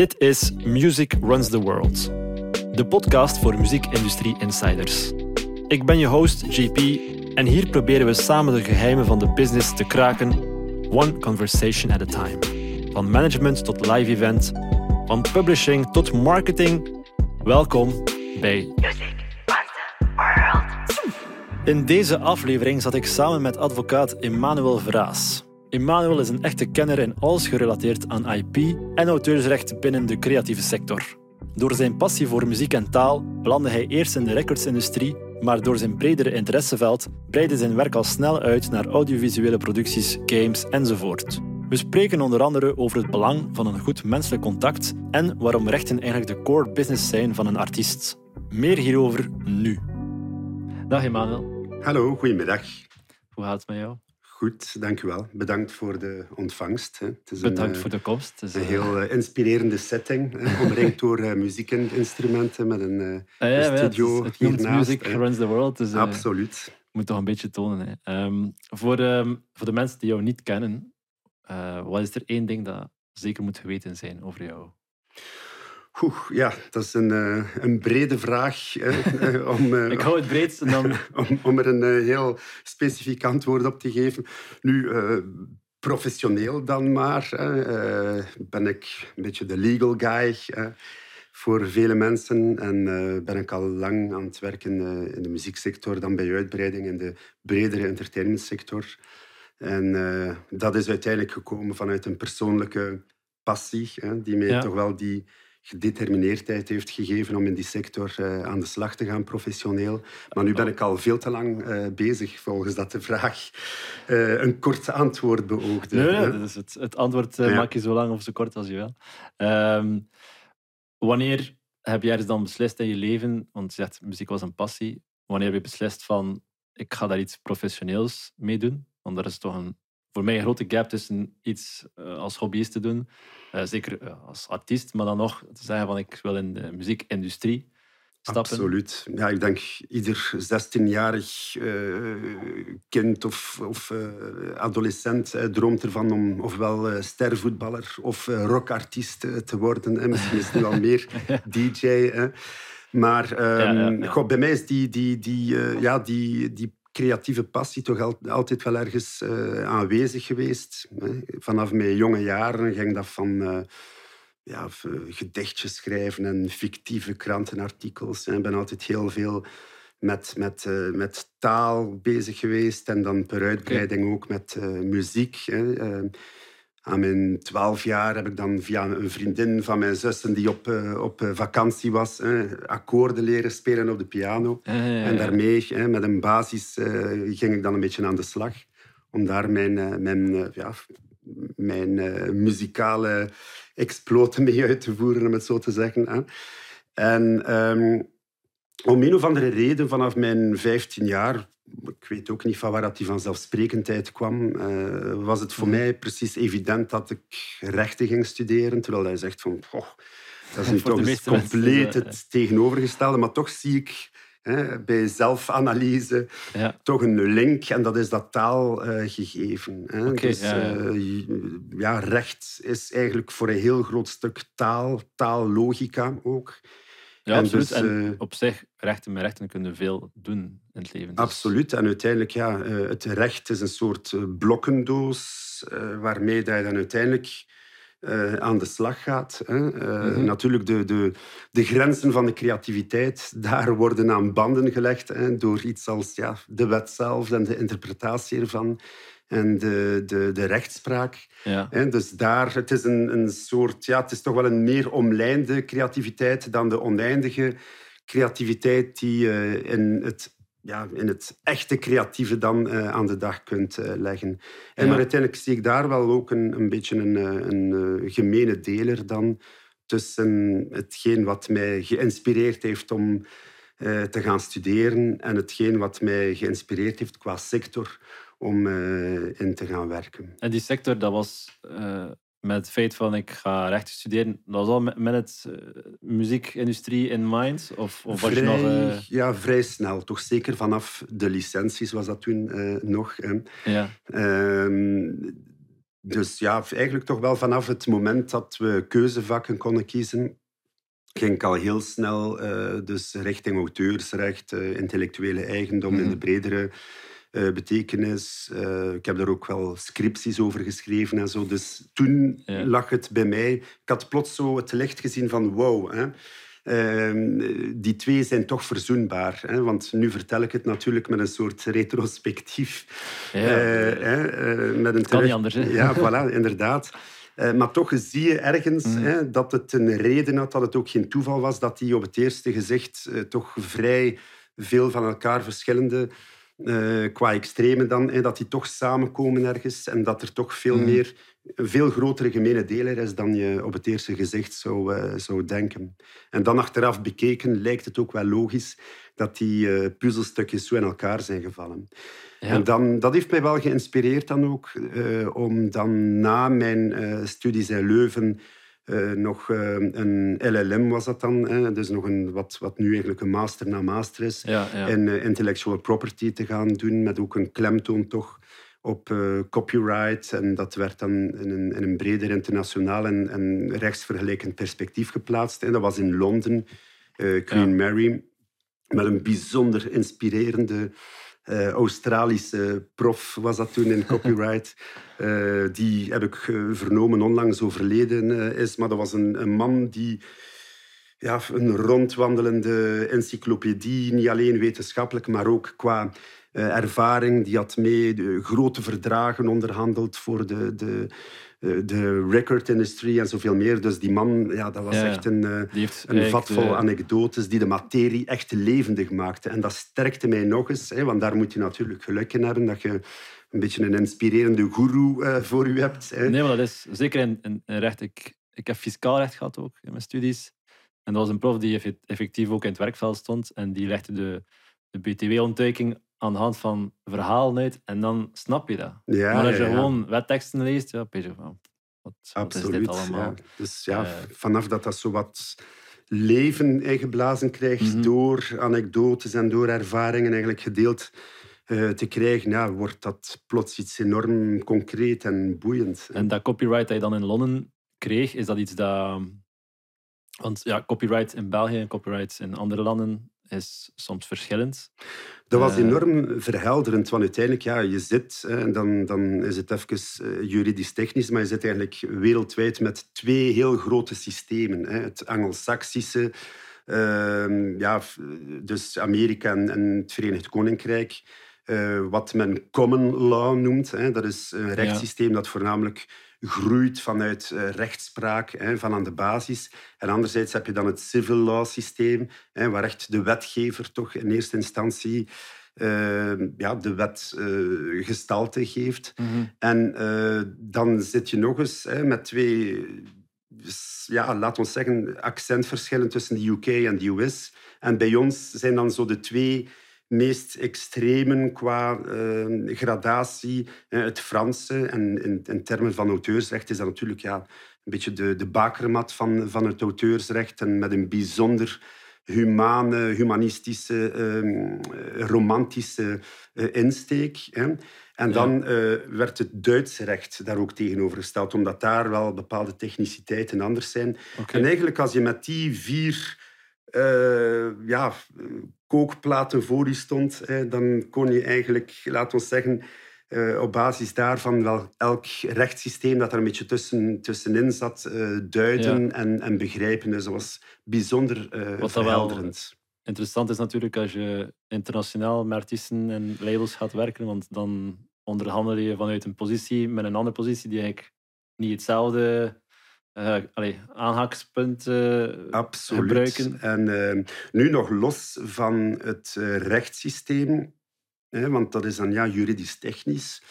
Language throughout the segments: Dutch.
Dit is Music Runs the World, de podcast voor muziekindustrie insiders. Ik ben je host JP en hier proberen we samen de geheimen van de business te kraken, one conversation at a time. Van management tot live event, van publishing tot marketing. Welkom bij Music Runs the World. In deze aflevering zat ik samen met advocaat Emmanuel Vraas. Emmanuel is een echte kenner in alles gerelateerd aan IP en auteursrecht binnen de creatieve sector. Door zijn passie voor muziek en taal belandde hij eerst in de recordsindustrie, maar door zijn bredere interesseveld breidde zijn werk al snel uit naar audiovisuele producties, games enzovoort. We spreken onder andere over het belang van een goed menselijk contact en waarom rechten eigenlijk de core business zijn van een artiest. Meer hierover nu. Dag Emmanuel. Hallo, goedemiddag. Hoe gaat het met jou? Goed, dank u wel. Bedankt voor de ontvangst. Het is Bedankt een, voor de komst. Het is een heel uh, inspirerende setting, omringd door uh, muziekinstrumenten met een, uh, ah, ja, studio ja, het, het Music runs the world. Dus, Absoluut. moet toch een beetje tonen. Hè. Um, voor, um, voor de mensen die jou niet kennen, wat is er één ding dat zeker moet geweten zijn over jou? Oeh, ja, dat is een, uh, een brede vraag. Uh, om, uh, Ik hou het breedst dan... om, om er een heel specifiek antwoord op te geven. Nu, professioneel dan maar, ben ik een beetje de legal guy voor vele mensen. En ben ik al lang aan het werken in de muzieksector, dan bij uitbreiding in de bredere entertainmentsector. En dat is uiteindelijk gekomen vanuit een persoonlijke passie, die mij toch wel die gedetermineerdheid heeft gegeven om in die sector uh, aan de slag te gaan, professioneel. Maar nu ben ik al veel te lang uh, bezig, volgens dat de vraag uh, een kort antwoord beoogde. Nee, nee dat is het, het antwoord ja. maak je zo lang of zo kort als je wil. Um, wanneer heb jij dus dan beslist in je leven, want je zegt muziek was een passie, wanneer heb je beslist van ik ga daar iets professioneels mee doen? Want er is toch een voor mij een grote gap tussen iets uh, als hobbyist te doen, uh, zeker uh, als artiest, maar dan nog te zeggen van ik wil in de muziekindustrie stappen. Absoluut. Ja, ik denk ieder 16-jarig kind of, of adolescent droomt ervan om ofwel stervoetballer of rockartiest te worden. Misschien is het nu al meer DJ. Maar um, ja, ja, God, bij mij is die, die, die, ja, die, die creatieve passie toch altijd wel ergens uh, aanwezig geweest. Vanaf mijn jonge jaren ging dat van uh, ja, gedichtjes schrijven en fictieve krantenartikels. Ik ben altijd heel veel met, met, uh, met taal bezig geweest en dan per uitbreiding ook met muziek. Hè. Aan mijn twaalf jaar heb ik dan via een vriendin van mijn zussen die op, uh, op eh, vakantie was, akkoorden leren spelen op de piano. En daarmee, met een basis, ging ik dan een beetje aan de slag. Om daar mijn, mijn, ja, mijn muzikale exploten mee uit te voeren, om het zo te zeggen. En um, om een of andere reden, vanaf mijn 15 jaar ik weet ook niet van waar dat die vanzelfsprekendheid kwam, uh, was het voor mhm. mij precies evident dat ik rechten ging studeren. Terwijl hij zegt van, oh, dat is nu toch eens compleet het tegenovergestelde. Maar toch zie ik hè, bij zelfanalyse ja. toch een link. En dat is dat taalgegeven. Uh, okay, dus. Uh, ja, recht is eigenlijk voor een heel groot stuk taal, taallogica ook. Ja, en absoluut. Dus, en eh, op zich, rechten met rechten kunnen veel doen in het leven. Dus. Absoluut. En uiteindelijk, ja, eh, het recht is een soort eh, blokkendoos waarmee je dan uiteindelijk aan de slag gaat. Hè. Mhm. Natuurlijk, de, de, de grenzen van de creativiteit, daar worden aan banden gelegd hè, door iets als ja, de wet zelf en de interpretatie ervan en de, de, de rechtspraak. Ja. dus daar, het is een, een soort, ja, het is toch wel een meer omlijnde creativiteit dan de oneindige creativiteit die je in het, ja, in het echte creatieve dan uh, aan de dag kunt uh, leggen. En maar uiteindelijk zie ik daar wel ook een, een beetje een, eh, een, gemene deler dan tussen hetgeen wat mij geïnspireerd heeft om te gaan studeren en hetgeen wat mij geïnspireerd heeft qua sector om uh, in te gaan werken. En die sector, dat was uh, met het feit van ik ga rechten studeren, dat was al met, met het uh, muziekindustrie in mind? Of, of vrij, nog, Ja, vrij snel. Toch zeker vanaf de licenties was dat toen nog. Ja. Ehm, dus ja, eigenlijk toch wel vanaf het moment dat we keuzevakken konden kiezen, ging ik al heel snel uh, dus richting auteursrecht, uh, intellectuele eigendom in de mhm. bredere uh, betekenis. ik heb daar ook wel scripties over geschreven en zo. Dus toen lag het bij mij. Ik had plots zo het licht gezien van wow. Hè. Ehm, die twee zijn toch verzoenbaar. Hè? Want nu vertel ik het natuurlijk met een soort retrospectief. Ja. Uh, met een kan niet anders. Hè? Ja, voilà, inderdaad. Uh, maar toch zie je ergens mm. hè, dat het een reden had, dat het ook geen toeval was, dat die op het eerste gezicht toch vrij veel van elkaar verschillende uh, qua extreme dan, hè, dat die toch samenkomen ergens en dat er toch veel mm. meer, een veel grotere gemene deler is dan je op het eerste gezicht zou, uh, zou denken. En dan achteraf bekeken lijkt het ook wel logisch dat die uh, puzzelstukjes zo in elkaar zijn gevallen. Ja. En dan, dat heeft mij wel geïnspireerd dan ook om dan na mijn studies in Leuven uh, nog uh, een LLM was dat dan, hè? dus nog een, wat, wat nu eigenlijk een master na master is, ja, uh, intellectual property te gaan doen, met ook een klemtoon toch op copyright. En dat werd dan in een, in een breder internationaal en, en rechtsvergelijkend perspectief geplaatst. En dat was in Londen, Queen Mary, met een bijzonder inspirerende uh, Australische prof was dat toen in copyright. Uh, die heb ik eh, vernomen onlangs overleden is. Maar dat was een, een man die ja, een rondwandelende encyclopedie, niet alleen wetenschappelijk, maar ook qua ervaring. Die had mee de grote verdragen onderhandeld voor de, de, eh, de record-industrie en zoveel meer. Dus die man, ja, dat was echt een, eh, een vat vol anekdotes die de materie echt levendig maakte. En dat sterkte mij nog eens, hè, want daar moet je natuurlijk geluk in hebben dat je een beetje een inspirerende guru uh, voor je hebt. Hè. Nee, maar dat is zeker in, in, recht. Ik, ik heb fiscaal recht gehad ook in mijn studies. En dat was een prof die effectief ook in het werkveld stond. En die legde de, de BTW-ontduiking aan de hand van verhalen uit en dan snap je dat. Ja, maar als je ja, gewoon wetteksten leest, ja, je van, wat, Absoluut, is dit allemaal? Dus ja, uh, vanaf dat dat zo wat leven ingeblazen krijgt mm -hmm. door anekdotes en door ervaringen eigenlijk gedeeld uh, te krijgen, ja, wordt dat plots iets enorm concreet en boeiend. En dat copyright dat je dan in Londen kreeg, is dat iets dat... Want ja, copyright in België en copyright in andere landen is soms verschillend. Dat was eh, enorm verhelderend, want uiteindelijk, ja, je zit, en dan, dan is het even eh, juridisch-technisch, maar je zit eigenlijk wereldwijd met twee heel grote systemen. Het Anglo-Saxische, ehm, ja, dus Amerika en, en, het Verenigd Koninkrijk, uh, wat men common law noemt. Hè. Dat is een rechtssysteem dat voornamelijk groeit vanuit uh, rechtspraak, hè, van aan de basis. En anderzijds heb je dan het civil law systeem, hè, waar echt de wetgever toch in eerste instantie uh, ja, de wet uh, gestalte geeft. Mhm. En dan zit je nog eens hè, met twee, ja, laten we zeggen, accentverschillen tussen de UK en de US. En bij ons zijn dan zo de twee meest extremen qua uh, gradatie. Het Franse, en in, in, termen van auteursrecht is dat natuurlijk ja, een beetje de, de bakermat van, van het auteursrecht. En met een bijzonder humane, humanistische, uh, romantische eh, insteek. Hè. En dan eh, werd het Duitse recht daar ook tegenover gesteld, omdat daar wel bepaalde techniciteiten anders zijn. Okay. En eigenlijk als je met die vier ja, kookplaten voor je stond, dan kon je eigenlijk, laten we zeggen, uh, op basis daarvan wel elk rechtssysteem dat er een beetje tussen, tussenin zat, uh, duiden ja. en, en begrijpen. Dus dat was bijzonder Wat verhelderend. interessant is natuurlijk als je internationaal met artiesten en labels gaat werken, want dan onderhandel je vanuit een positie met een andere positie die eigenlijk niet hetzelfde uh, allee, uh, Absoluut. gebruiken. En uh, nu nog los van het rechtssysteem, hè, want dat is dan ja, juridisch-technisch,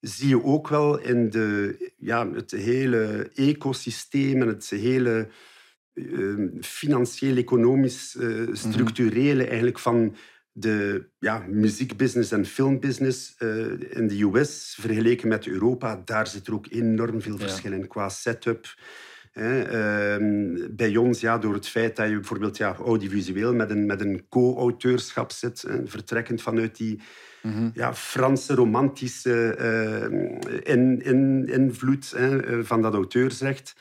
zie je ook wel in de, ja, het hele ecosysteem en het hele financieel, economisch, mhm. structurele eigenlijk van de ja, muziekbusiness en filmbusiness in de US vergeleken met Europa, daar zit er ook enorm veel verschil in qua setup, Ehm, bij ons, ja, door het feit dat je bijvoorbeeld ja, audiovisueel met een, met een co-auteurschap zit, vertrekkend vanuit die mhm. ja, Franse romantische uh, in, in, invloed van dat auteursrecht,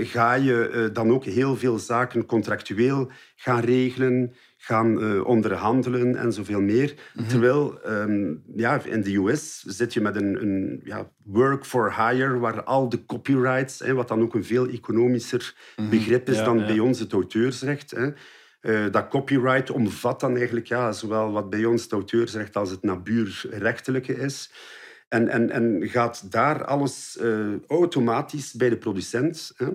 ga je dan ook heel veel zaken contractueel gaan regelen, gaan uh, onderhandelen en zoveel meer. Mhm. Terwijl ehm, ja, in de US zit je met een, een ja, work for hire, waar al de copyrights, hè, wat dan ook een veel economischer mhm. begrip is dan bij ons het auteursrecht. Hè. Uh, dat copyright omvat dan eigenlijk ja, zowel wat bij ons het auteursrecht als het nabuurrechtelijke is. En, en, en gaat daar alles uh, automatisch bij de producent. Hè.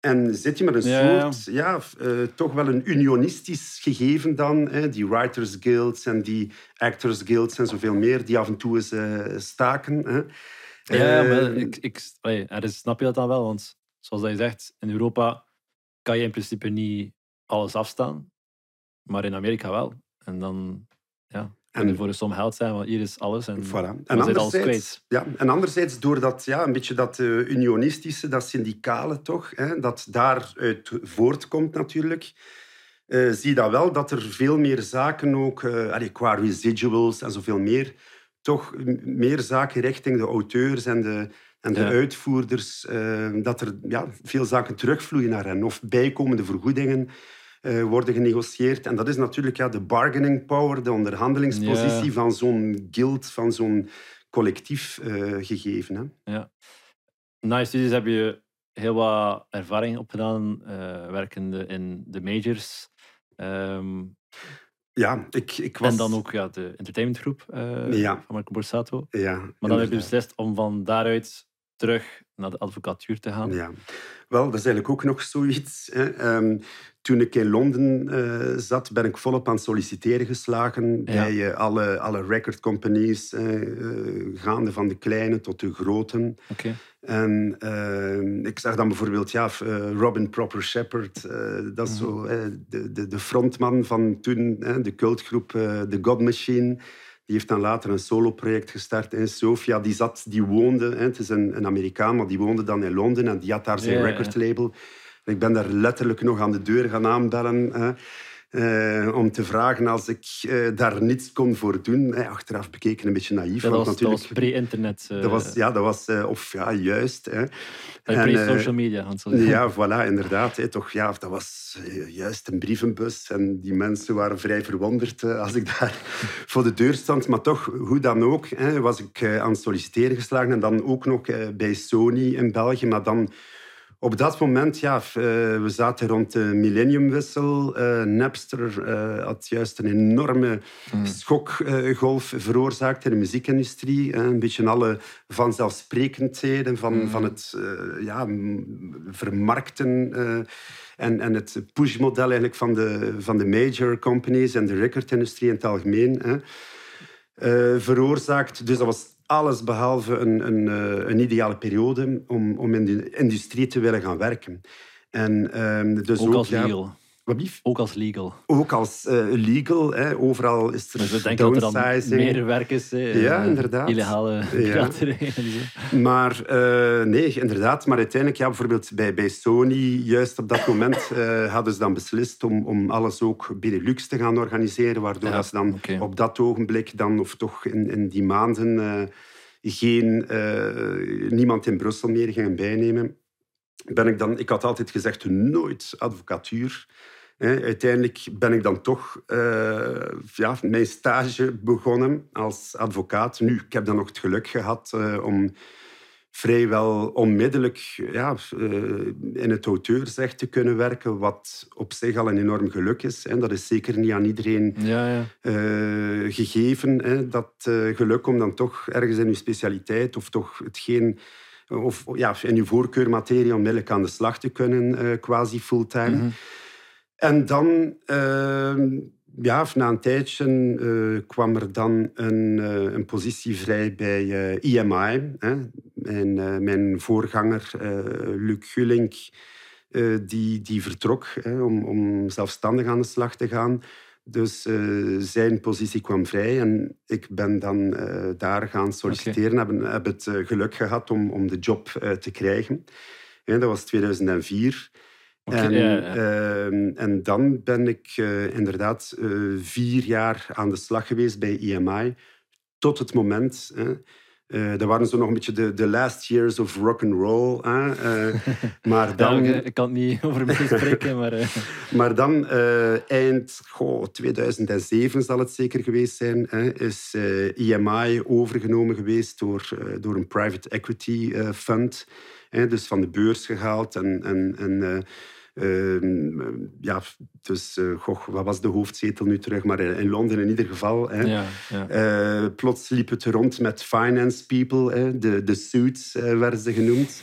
En zit je met een soort, ja, uh, toch wel een unionistisch gegeven dan. Hè? Die Writers Guilds en die Actors Guilds en zoveel meer, die af en toe eens uh, staken. Hè? Ja, maar eh, ik, ik, dus snap je dat dan wel? Want zoals je zegt, in Europa kan je in principe niet alles afstaan. Maar in Amerika wel. En dan, ja. En voor een som geld zijn, want hier is alles. En, voilà. en, anderzijds, ja, en anderzijds, door dat, ja, een beetje dat uh, unionistische, dat syndicale toch, hè, dat daaruit voortkomt natuurlijk, uh, zie je dat wel, dat er veel meer zaken ook, uh, qua residuals en zoveel meer, toch meer zaken richting de auteurs en de, en de uitvoerders, dat er ja, veel zaken terugvloeien naar hen, of bijkomende vergoedingen uh, worden genegocieerd. En dat is natuurlijk ja, de bargaining power, de onderhandelingspositie van zo'n guild, van zo'n collectief uh, gegeven. Hè. Ja. Na je studies heb je heel wat ervaring opgedaan, uh, werkende in de majors. Um, ja, ik, ik was... En dan ook ja, de entertainmentgroep ja. van Marco Borsato. Ja, maar dan heb je beslist om van daaruit terug naar de advocatuur te gaan. Ja, wel, dat is eigenlijk ook nog zoiets. Hè. Ehm, toen ik in Londen uh, zat, ben ik volop aan het solliciteren geslagen bij uh, alle, alle record companies, uh, gaande van de kleine tot de grote. Okay. En ik zag dan bijvoorbeeld ja, Robin Proper Shepherd, dat is zo de, de, de, frontman van toen, de cultgroep The God Machine. Die heeft dan later een solo-project gestart in Sofia. Die, zat, die woonde, het is een, een Amerikaan, maar die woonde dan in Londen en die had daar zijn recordlabel. Ik ben daar letterlijk nog aan de deur gaan aanbellen. Hè. Uh, om te vragen als ik uh, daar niets kon voor doen. Hey, achteraf bekeken een beetje naïef. Dat was, natuurlijk, was pre-internet. Uh... Dat was, ja, dat was... of ja, juist. Hè. Pre-social media. Ja, voilà, inderdaad. Toch, ja, dat was juist een brievenbus. En die mensen waren vrij verwonderd als ik daar voor de deur stond. Maar toch, hoe dan ook, hè, was ik aan het solliciteren geslagen. En dan ook nog bij Sony in België. Maar dan op dat moment, ja, eh, we zaten rond de millenniumwissel. Uh, Napster uh, had juist een enorme mm. schokgolf veroorzaakt in de muziekindustrie. een beetje alle vanzelfsprekendheden van, mm. van het ja, vermarkten en, en het pushmodel eigenlijk van de, van de major companies en de recordindustrie in het algemeen. veroorzaakt. Dus dat was alles behalve een, een, eh, een ideale periode om, om in de industrie te willen gaan werken. En, um, dus ook, ook als legal. Ook als legal. Ook als uh, legal. Hè. Overal is er dus downsizing. Dat er dan meer werk is. ja, inderdaad. Illegale piraterij. Ja. Maar uh, nee, inderdaad. Maar uiteindelijk, ja, bijvoorbeeld bij, bij Sony, juist op dat moment hadden ze dan beslist om, om alles ook Benelux te gaan organiseren. Waardoor ja, ze dan okay. op dat ogenblik dan, of toch in, in die maanden, geen, niemand in Brussel meer gingen bijnemen. Ben ik, dan, ik had altijd gezegd, nooit advocatuur uiteindelijk ben ik dan toch uh, ja, mijn stage begonnen als advocaat. Nu, ik heb dan nog het geluk gehad uh, om vrijwel onmiddellijk ja, uh, in het auteursrecht te kunnen werken, wat op zich al een enorm geluk is. Hè. Dat is zeker niet aan iedereen ja, ja. gegeven, hè, dat geluk om dan toch ergens in uw specialiteit of toch hetgeen of ja, in uw voorkeurmaterie onmiddellijk aan de slag te kunnen, quasi fulltime. Mm en dan, ehm, ja, na een tijdje uh, kwam er dan een, uh, een positie vrij bij uh, eh, IMI. Hè. Mijn, mijn voorganger, Luc Gullink, die, die vertrok hè, om, om zelfstandig aan de slag te gaan. Dus zijn positie kwam vrij en ik ben dan daar gaan solliciteren. Okay. Heb, heb het geluk gehad om, om de job te krijgen. dat was 2004. En, ehm, en dan ben ik uh, inderdaad uh, vier jaar aan de slag geweest bij EMI. Tot het moment uh, dat waren zo nog een beetje de, de last years of rock and roll. Uh, maar dan, ik kan het niet over me spreken, maar... Uh. maar dan eind goh, 2007 zal het zeker geweest zijn, is EMI overgenomen geweest door, door een private equity fund. dus van de beurs gehaald en... en, en ja, dus uh, goh, wat was de hoofdzetel nu terug? Maar in Londen in ieder geval. Hè. Ja, ja. Uh, plots liep het rond met finance people. Hè. De, de suits uh, werden ze genoemd.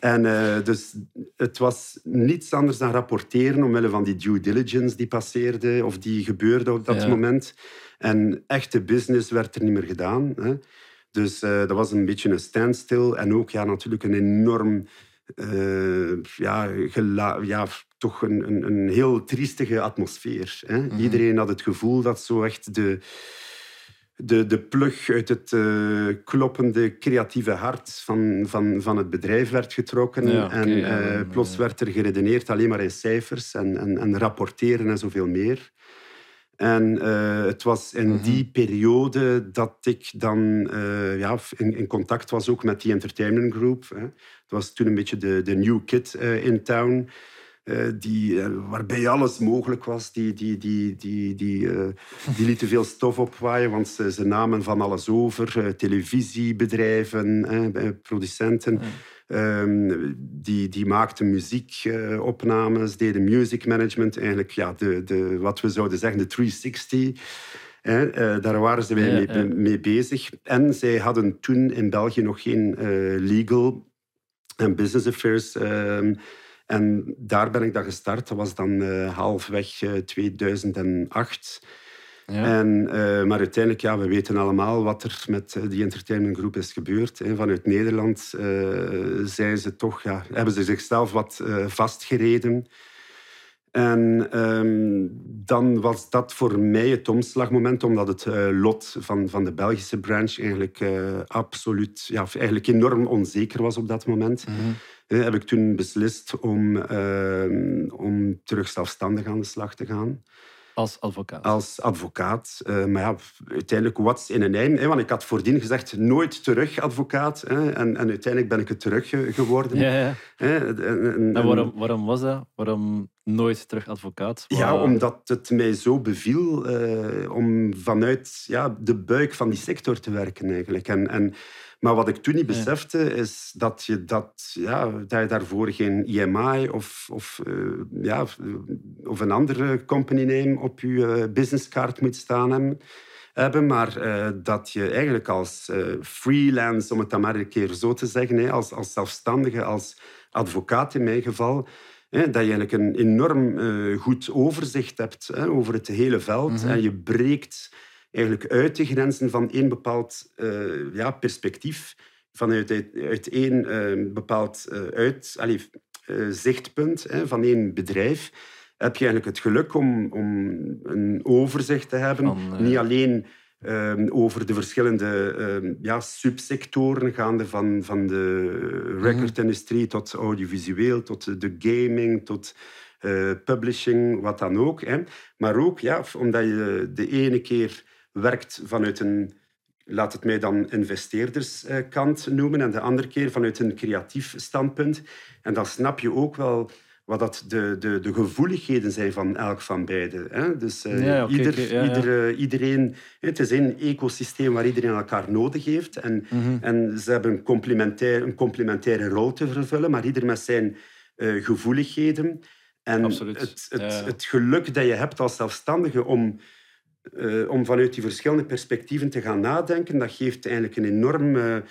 En dus het was niets anders dan rapporteren omwille van die due diligence die passeerde of die gebeurde op dat moment. En echte business werd er niet meer gedaan. Hè. Dus dat was een beetje een standstill. En ook ja, natuurlijk een enorm uh, ja, ja, toch een, een, een, heel triestige atmosfeer. Hè? Mhm. Iedereen had het gevoel dat zo echt de, de, de plug uit het uh, kloppende creatieve hart van, van, van het bedrijf werd getrokken. en uh, plots werd er geredeneerd alleen maar in cijfers en, en, en rapporteren en zoveel meer. En uh, het was in mhm. die periode dat ik dan uh, ja, in, in, contact was ook met die entertainment group. Hè. Het was toen een beetje de, de new kid uh, in town. die, waarbij alles mogelijk was. Die, die, die, die, die, die lieten veel stof opwaaien, want ze, ze namen van alles over. televisiebedrijven, producenten. Um, die, die maakten muziekopnames, deden music management. Eigenlijk ja, de, de, wat we zouden zeggen de 360. Hè, uh, daar waren ze mee, bezig. En zij hadden toen in België nog geen uh, legal en business affairs. Um, en daar ben ik dan gestart. Dat was dan uh, halfweg 2008. En, uh, maar uiteindelijk, ja, we weten allemaal wat er met eh, die entertainmentgroep is gebeurd. Hè. Vanuit Nederland uh, zijn ze toch, ja, hebben ze zichzelf wat uh, vastgereden. En um, dan was dat voor mij het omslagmoment, omdat het lot van, van de Belgische branch eigenlijk absoluut, ja, eigenlijk enorm onzeker was op dat moment. Mm heb ik toen beslist om, ehm, om terug zelfstandig aan de slag te gaan. Als advocaat? Als advocaat. Uh, maar ja, uiteindelijk, what's in een name? Hè? Want ik had voordien gezegd, nooit terug advocaat. Hè? En, en uiteindelijk ben ik het terug geworden. Ja, ja. En, en, en, waarom, waarom was dat? Waarom nooit terug advocaat? Ja, omdat het mij zo beviel uh, om vanuit ja, de buik van die sector te werken eigenlijk. En, en maar wat ik toen niet besefte, is dat je, dat, ja, dat je daarvoor geen EMI of, of, uh, ja, of een andere company name op je uh, businesscard moet staan hebben. maar uh, dat je eigenlijk als freelance, om het dan maar een keer zo te zeggen, hè, als, als zelfstandige, als advocaat in mijn geval, hè, dat je eigenlijk een enorm goed overzicht hebt hè, over het hele veld. Mhm. En je breekt eigenlijk uit de grenzen van één bepaald uh, ja, perspectief, vanuit uit, één uh, bepaald uh, uit, allez, zichtpunt hè, van één bedrijf, heb je eigenlijk het geluk om, om een overzicht te hebben. Van, Niet alleen ehm, over de verschillende ehm, ja, subsectoren, gaande van, van de mhm. recordindustrie tot audiovisueel, tot de gaming, tot publishing, wat dan ook. Hè. Maar ook ja, omdat je de ene keer werkt vanuit een, laat het mij dan investeerderskant noemen, en de andere keer vanuit een creatief standpunt. En dan snap je ook wel wat dat de, de, de gevoeligheden zijn van elk van beide. Hè? Dus uh, ieder, iedereen, het is een ecosysteem waar iedereen elkaar nodig heeft. En, mhm. en ze hebben een complementaire, een complementaire rol te vervullen, maar ieder met zijn uh, gevoeligheden. En het, het, het geluk dat je hebt als zelfstandige om uh, om vanuit die verschillende perspectieven te gaan nadenken, dat geeft eigenlijk een enorme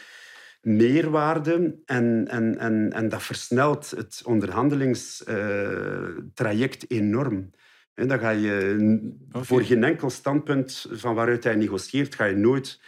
meerwaarde en, en, en, en dat versnelt het onderhandelingstraject enorm. En dan ga je voor geen enkel standpunt van waaruit hij negocieert, ga je nooit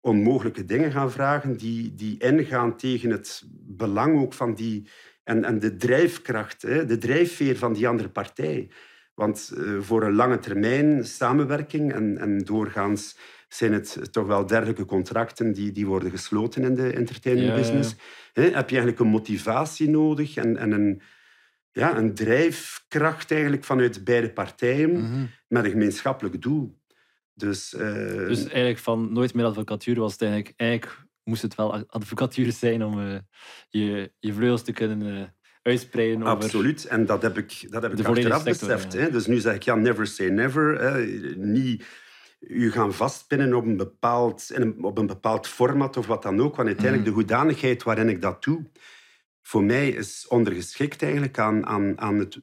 onmogelijke dingen gaan vragen die, die ingaan tegen het belang ook van die... En, en de drijfkracht, de drijfveer van die andere partij. Want uh, voor een lange termijn samenwerking en, en doorgaans zijn het toch wel dergelijke contracten die, die worden gesloten in de entertainment business. heb je eigenlijk een motivatie nodig en, en een, ja, een drijfkracht eigenlijk vanuit beide partijen mhm. met een gemeenschappelijk doel. Dus, uh, dus eigenlijk van nooit meer advocatuur was het eigenlijk, eigenlijk moest het wel advocatuur zijn om uh, je, je vleugels te kunnen uitspreiden. Over Absoluut, en dat heb ik, dat heb ik achteraf beseft. Hè. Dus nu zeg ik, ja, never say never. Hè. Niet je gaan vastpinnen op een, bepaald, op een bepaald format of wat dan ook. Want uiteindelijk mm. de hoedanigheid waarin ik dat doe, voor mij is ondergeschikt eigenlijk aan, aan, aan, het,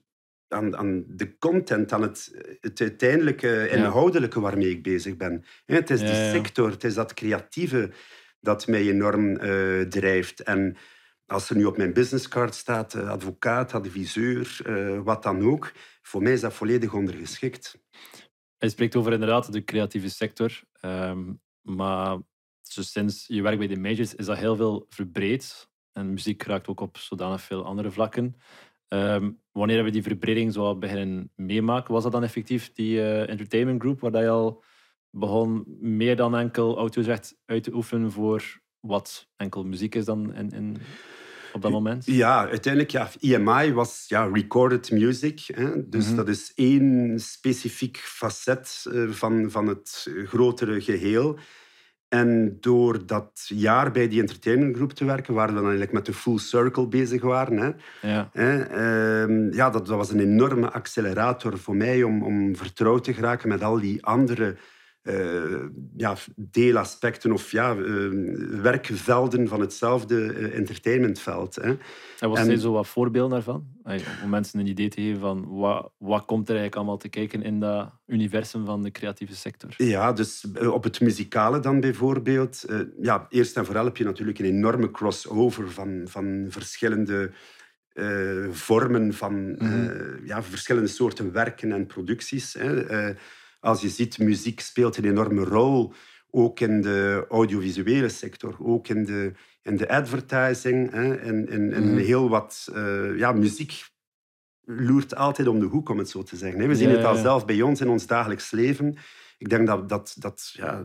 aan, aan de content, aan het, het uiteindelijke inhoudelijke waarmee ik bezig ben. Het is die sector, het is dat creatieve dat mij enorm uh, drijft. En als er nu op mijn businesscard staat, uh, advocaat, adviseur, uh, wat dan ook, voor mij is dat volledig ondergeschikt. Hij spreekt over inderdaad de creatieve sector. Um, maar sinds je werk bij de majors is dat heel veel verbreed. En muziek raakt ook op zodanig veel andere vlakken. Um, wanneer hebben we die verbreding zo beginnen meemaken? Was dat dan effectief die uh, entertainment group waar je al begon meer dan enkel auteursrecht uit te oefenen voor wat enkel muziek is dan in, in op dat moment? Ja, uiteindelijk, ja, EMI was ja, recorded music. Hè? Dus mhm. dat is één specifiek facet eh, van, van het grotere geheel. En door dat jaar bij die entertainmentgroep te werken, waar we dan eigenlijk met de full circle bezig waren. Hè, ja. Hè, ehm, ja, dat, dat was een enorme accelerator voor mij om, om vertrouwd te geraken met al die andere uh, ja, deelaspecten of ja, uh, werkvelden van hetzelfde uh, entertainmentveld. Hè. En wat zijn zo wat voorbeelden daarvan? Om mensen een idee te geven van wat, wat komt er eigenlijk allemaal te kijken in dat universum van de creatieve sector? Ja, dus op het muzikale dan bijvoorbeeld. ja, eerst en vooral heb je natuurlijk een enorme crossover van, van verschillende vormen van mhm. ja, verschillende soorten werken en producties. Hè. Als je ziet, muziek speelt een enorme rol, ook in de audiovisuele sector, ook in de, in de advertising. Hè, en, en, en mhm. heel wat uh, ja, muziek loert altijd om de hoek, om het zo te zeggen. We zien het al zelf bij ons in ons dagelijks leven. Ik denk dat, dat, dat ja,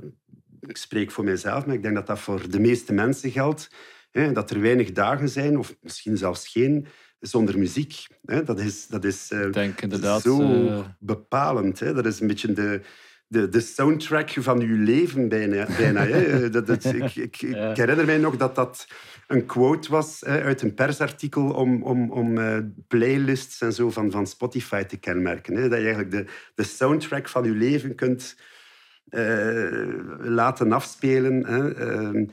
ik spreek voor mijzelf, maar ik denk dat dat voor de meeste mensen geldt. Hè, dat er weinig dagen zijn, of misschien zelfs geen, zonder muziek. Hè? Dat is, dat is uh, denk inderdaad, zo uh... bepalend. Hè? Dat is een beetje de, de, de soundtrack van uw leven bijna. bijna hè? Dat, dat, ik, ik, ik, herinner mij nog dat dat een quote was hè, uit een persartikel om, om, om uh, playlists en zo van, van Spotify te kenmerken. Hè? Dat je eigenlijk de, de soundtrack van uw leven kunt... laten afspelen. Hè? Ehm,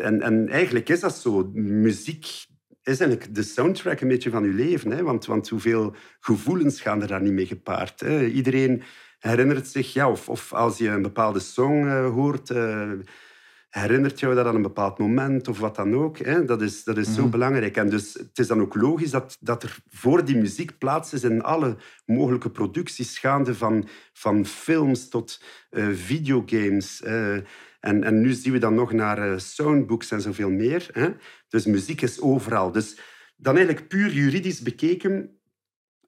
en, en eigenlijk is dat zo. Muziek is eigenlijk de soundtrack een beetje van je leven. Hè? Want, want hoeveel gevoelens gaan er daar niet mee gepaard? Hè? Iedereen herinnert zich, ja, of, of als je een bepaalde song uh, hoort, uh, herinnert jou dat aan een bepaald moment of wat dan ook. Hè? Dat is, dat is zo mhm. belangrijk. En dus het is dan ook logisch dat, dat er voor die muziek plaats is in alle mogelijke producties, gaande van, van films tot uh, videogames. En, en nu zien we dan nog naar uh, soundbooks en zoveel meer. Hè? Dus muziek is overal. Dus dan eigenlijk puur juridisch bekeken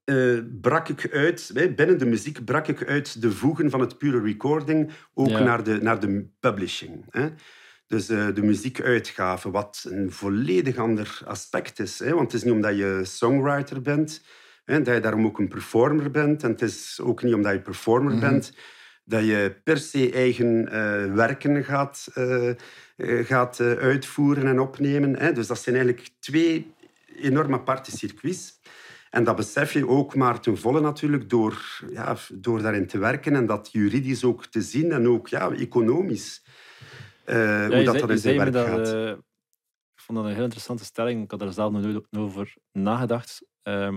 uh, brak ik uit, binnen de muziek brak ik uit de voegen van het pure recording ook naar, de, naar de publishing. Hè? Dus uh, de muziekuitgave, wat een volledig ander aspect is. Hè? Want het is niet omdat je songwriter bent, hè, dat je daarom ook een performer bent. En het is ook niet omdat je performer mhm. bent dat je per se eigen uh, werken gaat, uh, gaat uitvoeren en opnemen. Hè. Dus dat zijn eigenlijk twee enorm aparte circuits. En dat besef je ook maar ten volle natuurlijk door, ja, door daarin te werken en dat juridisch ook te zien en ook ja, economisch. Uh, hoe dat, dat in zijn werk gaat. ik vond dat een heel interessante stelling. Ik had er zelf nog nooit over nagedacht.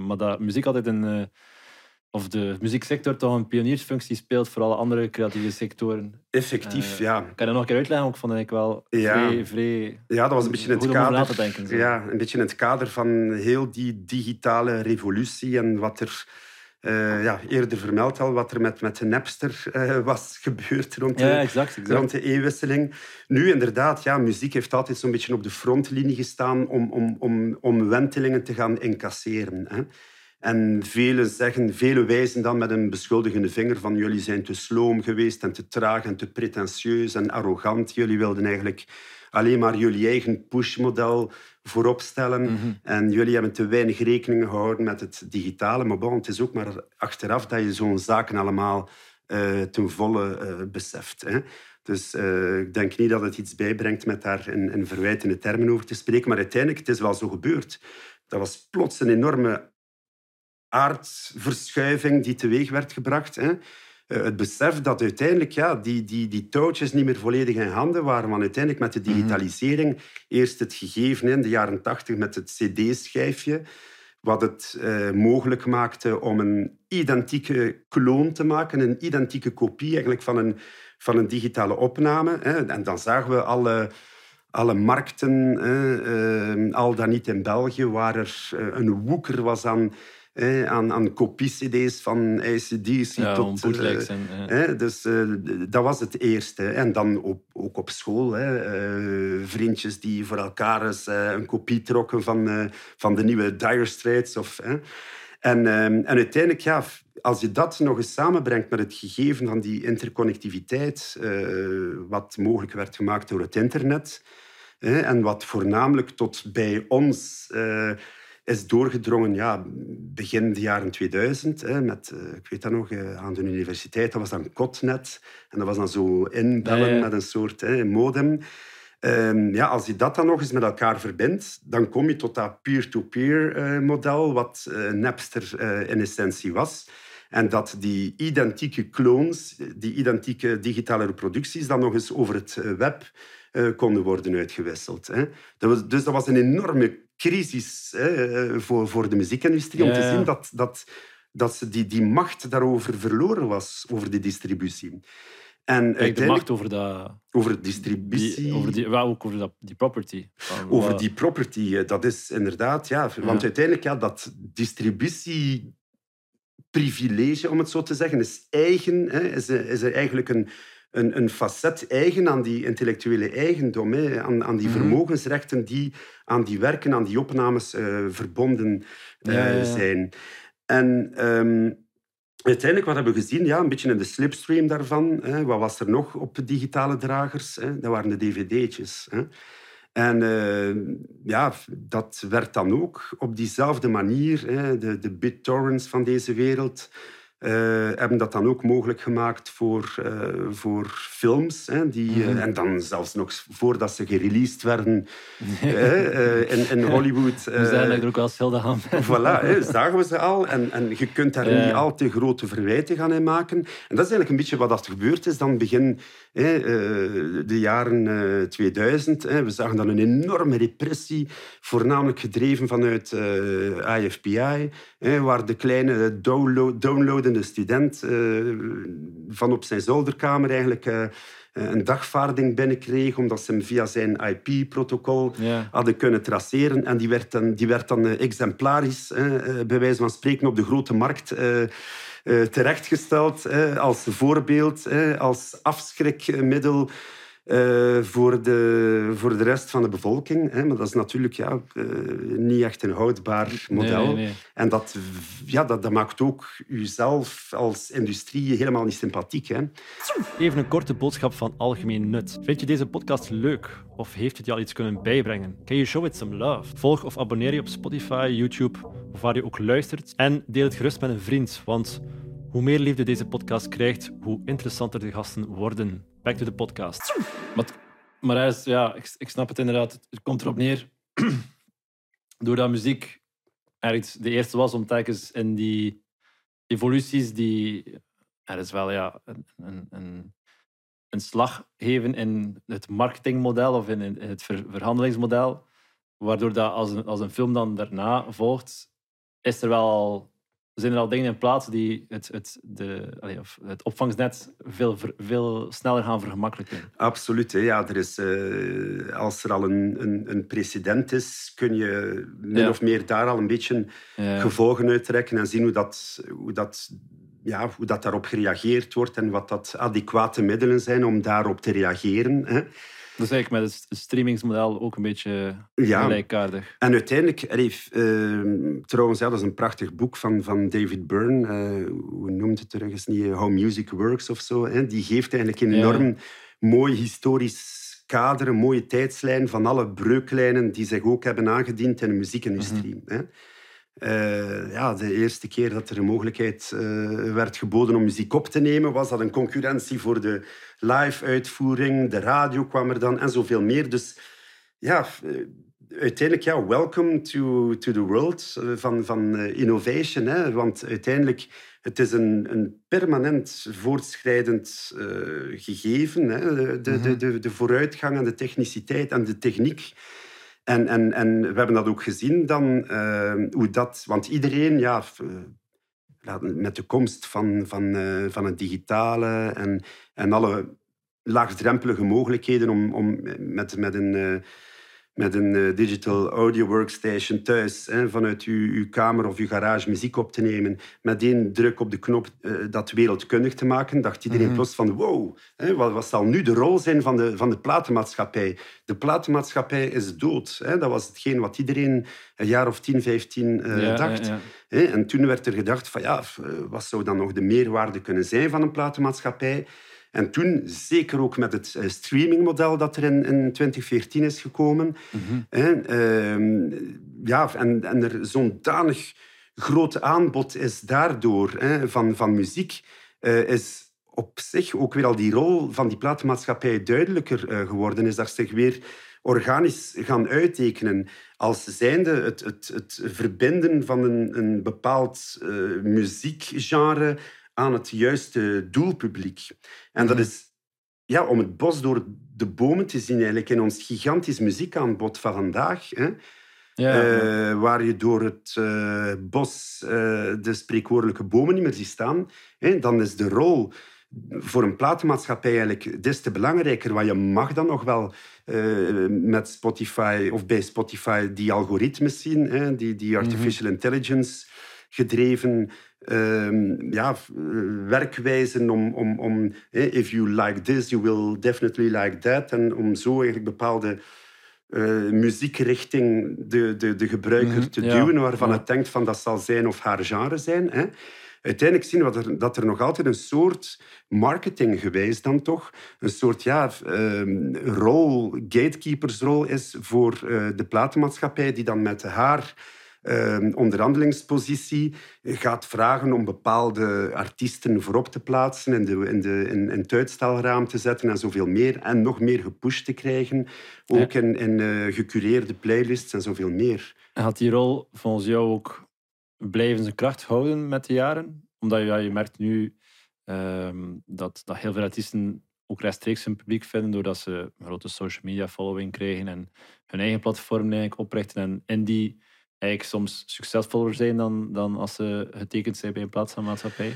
maar dat muziek altijd een of de muzieksector toch een pioniersfunctie speelt voor alle andere creatieve sectoren. Effectief, uh, ja. Kan je dat nog een keer uitleggen? Ik vond ik wel vrij, vrij... Ja, dat was een beetje in het kader... Denken, ja, een beetje in het kader van heel die digitale revolutie en wat er... Uh, ja, eerder vermeld al wat er met, met de Napster uh, was gebeurd rond de, ja, exact, exact. rond de e-wisseling. Nu inderdaad, ja, muziek heeft altijd zo'n beetje op de frontlinie gestaan om, om, om, om wentelingen te gaan incasseren. Hè. En velen zeggen, velen wijzen dan met een beschuldigende vinger van jullie zijn te sloom geweest en te traag en te pretentieus en arrogant. Jullie wilden eigenlijk alleen maar jullie eigen push-model voorop stellen. Mhm. En jullie hebben te weinig rekening gehouden met het digitale. Maar bon, het is ook maar achteraf dat je zo'n zaken allemaal uh, ten volle uh, beseft. Hè. Dus uh, ik denk niet dat het iets bijbrengt met daar in, in verwijtende termen over te spreken. Maar uiteindelijk, het is wel zo gebeurd. Dat was plots een enorme aardverschuiving die teweeg werd gebracht. Hè. Eh, het besef dat uiteindelijk ja, die, die, die touwtjes niet meer volledig in handen waren. Want uiteindelijk met de mhm. digitalisering, eerst het gegeven in de jaren tachtig met het cd-schijfje, wat het uh, mogelijk maakte om een identieke kloon te maken, een identieke kopie eigenlijk van een, van een digitale opname. Hè. En dan zagen we alle alle markten, uh, al dan niet in België, waar er een woeker was aan aan, aan kopie-cd's van ICDC ja, tot... Uh, dus uh, dat was het eerste. En dan op, ook op school. Hè, vriendjes die voor elkaar eens een kopie trokken van, van de nieuwe Dire Straits. Of, en, en uiteindelijk, ja, als je dat nog eens samenbrengt met het gegeven van die interconnectiviteit, wat mogelijk werd gemaakt door het internet, en wat voornamelijk tot bij ons is doorgedrongen ja, begin de jaren 2000. Hè, met, uh, ik weet dat nog, uh, aan de universiteit. Dat was dan Kotnet. En dat was dan zo inbellen met een soort hè, modem. Um, ja, als je dat dan nog eens met elkaar verbindt, dan kom je tot dat peer-to-peer -peer, uh, model, wat Napster in essentie was. En dat die identieke clones, die identieke digitale reproducties, dan nog eens over het web konden worden uitgewisseld. Hè. Dat was, dus dat was een enorme crisis hè, voor, voor de muziekindustrie. Om te zien dat, dat, dat ze die, die macht daarover verloren was, over de distributie. En Kijk, de macht over dat... Over distributie. Die, over die, wel, ook over dat, die property. over die property, dat is inderdaad... Ja, want uiteindelijk, ja, dat distributieprivilege, om het zo te zeggen, is eigen. Hè, is, is er eigenlijk een, een, een facet eigen aan die intellectuele eigendom, hè, aan, aan die mhm. vermogensrechten die aan die werken, aan die opnames uh, verbonden uh, zijn. En um, uiteindelijk, wat hebben we gezien? Ja, een beetje in de slipstream daarvan. Hè. Wat was er nog op digitale dragers? Hè? Dat waren de dvd'tjes. Hè. En uh, ja, dat werd dan ook op diezelfde manier, hè, de, de BitTorrents van deze wereld, hebben dat dan ook mogelijk gemaakt voor, uh, voor films. Hè, die, uh, en dan zelfs nog voordat ze gereleased werden in, in Hollywood. We zijn er ook al stil aan. voilà, hè, zagen we ze al. En, en je kunt daar niet al te grote verwijten gaan in maken. En dat is eigenlijk een beetje wat er gebeurd is dan begin de jaren 2000. We zagen dan een enorme repressie, voornamelijk gedreven vanuit IFPI, waar de kleine download, downloadende student van op zijn zolderkamer eigenlijk een dagvaarding binnenkreeg, omdat ze hem via zijn IP-protocol hadden kunnen traceren. En die werd dan, die werd dan exemplarisch, bij wijze van spreken, op de grote markt terechtgesteld als voorbeeld, als afschrikmiddel uh, voor, de, voor de rest van de bevolking. Hè. Maar dat is natuurlijk ja, uh, niet echt een houdbaar model. Nee, nee. En dat, ja, dat, dat, maakt ook uzelf als industrie helemaal niet sympathiek. Hè. Even een korte boodschap van algemeen nut. Vind je deze podcast leuk? Of heeft het je al iets kunnen bijbrengen? Can you show it some love? Volg of abonneer je op Spotify, YouTube of waar je ook luistert. En deel het gerust met een vriend, want hoe meer liefde deze podcast krijgt, hoe interessanter de gasten worden. Back to the podcast. Maar, maar is, ja, ik, ik, snap het inderdaad. Het komt erop neer. Doordat muziek eigenlijk de eerste was om telkens in die evoluties die... Er is wel ja, een, een, slag geven in het marketingmodel of in, in het verhandelingsmodel. Waardoor dat als een, als een film dan daarna volgt, is er wel zijn er al dingen in plaats die het, het, de, of het opvangnet veel, veel sneller gaan vergemakkelijken. Absoluut. Hè. Ja, er is, uh, als er al een, een, een, precedent is, kun je min of meer daar al een beetje gevolgen uittrekken en zien hoe dat, hoe dat ja, hoe dat daarop gereageerd wordt en wat dat adequate middelen zijn om daarop te reageren. Hè. Dat is eigenlijk met het streamingsmodel ook een beetje ja. gelijkaardig. En uiteindelijk, uh, trouwens, ja, dat is een prachtig boek van, van David Byrne. Uh, hoe noemt het er eens niet? How Music Works of zo. Hè? Die geeft eigenlijk een enorm mooi historisch kader, een mooie tijdslijn van alle breuklijnen die zich ook hebben aangediend in de muziekindustrie. Mm -hmm. Uh, ja, de eerste keer dat er een mogelijkheid uh, werd geboden om muziek op te nemen, was dat een concurrentie voor de live-uitvoering. De radio kwam er dan en zoveel meer. Dus ja, uh, uiteindelijk, ja, welcome to, to the world van, van innovation. Hè? Want uiteindelijk, het is een, een permanent voortschrijdend gegeven. Hè? De, de, de, de, de vooruitgang en de techniciteit en de techniek en, en, en we hebben dat ook gezien dan, uh, hoe dat... Want iedereen, ja, eh, met de komst van, van, uh, van het digitale en, en alle laagdrempelige mogelijkheden om, om met, met een met een eh, digital audio workstation thuis, hè, vanuit uw, uw, kamer of uw garage muziek op te nemen, met één druk op de knop uh, dat wereldkundig te maken, dacht iedereen mm plots van wow, hè, wat, wat, zal nu de rol zijn van de, van de platenmaatschappij? De platenmaatschappij is dood. Hè. Dat was hetgeen wat iedereen een jaar of 10, 15 uh, dacht. Ja, ja. En toen werd er gedacht van ja, wat zou dan nog de meerwaarde kunnen zijn van een platenmaatschappij? En toen, zeker ook met het eh, streamingmodel dat er in, in 2014 is gekomen, mm ja, en, en er zo'n danig groot aanbod is daardoor hè, van, van muziek, uh, is op zich ook weer al die rol van die platenmaatschappij duidelijker uh, geworden. Is dat zich weer organisch gaan uittekenen als zijnde het, het, het verbinden van een, een bepaald muziekgenre aan het juiste doelpubliek. En dat is ja, om het bos door de bomen te zien eigenlijk in ons gigantisch muziekaanbod van vandaag. Hè. Ja, uh, waar je door het uh, bos uh, de spreekwoordelijke bomen niet meer ziet staan, hè, dan is de rol voor een platenmaatschappij eigenlijk des te belangrijker. Want je mag dan nog wel met Spotify of bij Spotify die algoritmes zien, hè, die, die mhm. artificial intelligence gedreven um, ja, werkwijzen om, om, om if you like this, you will definitely like that. En om zo eigenlijk bepaalde uh, muziekrichting de, de, de gebruiker mhm, te duwen, waarvan ja. het denkt van dat zal zijn of haar genre zijn. Hè. Uiteindelijk zien we dat er, dat er nog altijd een soort marketinggewijs dan toch, een soort ja, uh, rol, gatekeepersrol is voor uh, de platenmaatschappij die dan met haar uh, onderhandelingspositie gaat vragen om bepaalde artiesten voorop te plaatsen, in, de, in, de, in, in het uitstalraam te zetten en zoveel meer. En nog meer gepusht te krijgen, ook in, in uh, gecureerde playlists en zoveel meer. En had die rol volgens jou ook blijven zijn kracht houden met de jaren? Omdat ja, je merkt nu ehm, dat, dat heel veel artiesten ook rechtstreeks hun publiek vinden doordat ze een grote social media following krijgen en hun eigen platform eigenlijk oprichten. En in die eigenlijk soms succesvoller zijn dan, dan als ze getekend zijn bij een plaatsaanmaatschappij?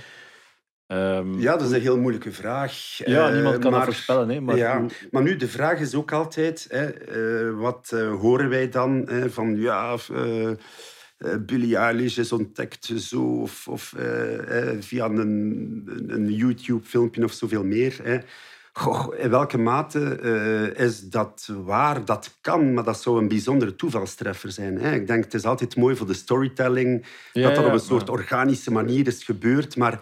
Um, ja, dat is een heel moeilijke vraag. Ja, niemand kan maar, dat voorspellen. Hè, maar, ja, maar nu, de vraag is ook altijd, hè, uh, wat uh, horen wij dan hè, van, ja, Billie Eilish is ontdekt zo, of, of via een, een YouTube-filmpje of zoveel meer. Hè. Goh, in welke mate uh, is dat waar? Dat kan, maar dat zou een bijzondere toevalstreffer zijn. Hè? Ik denk, het is altijd mooi voor de storytelling, dat dat op een soort organische manier is gebeurd. Maar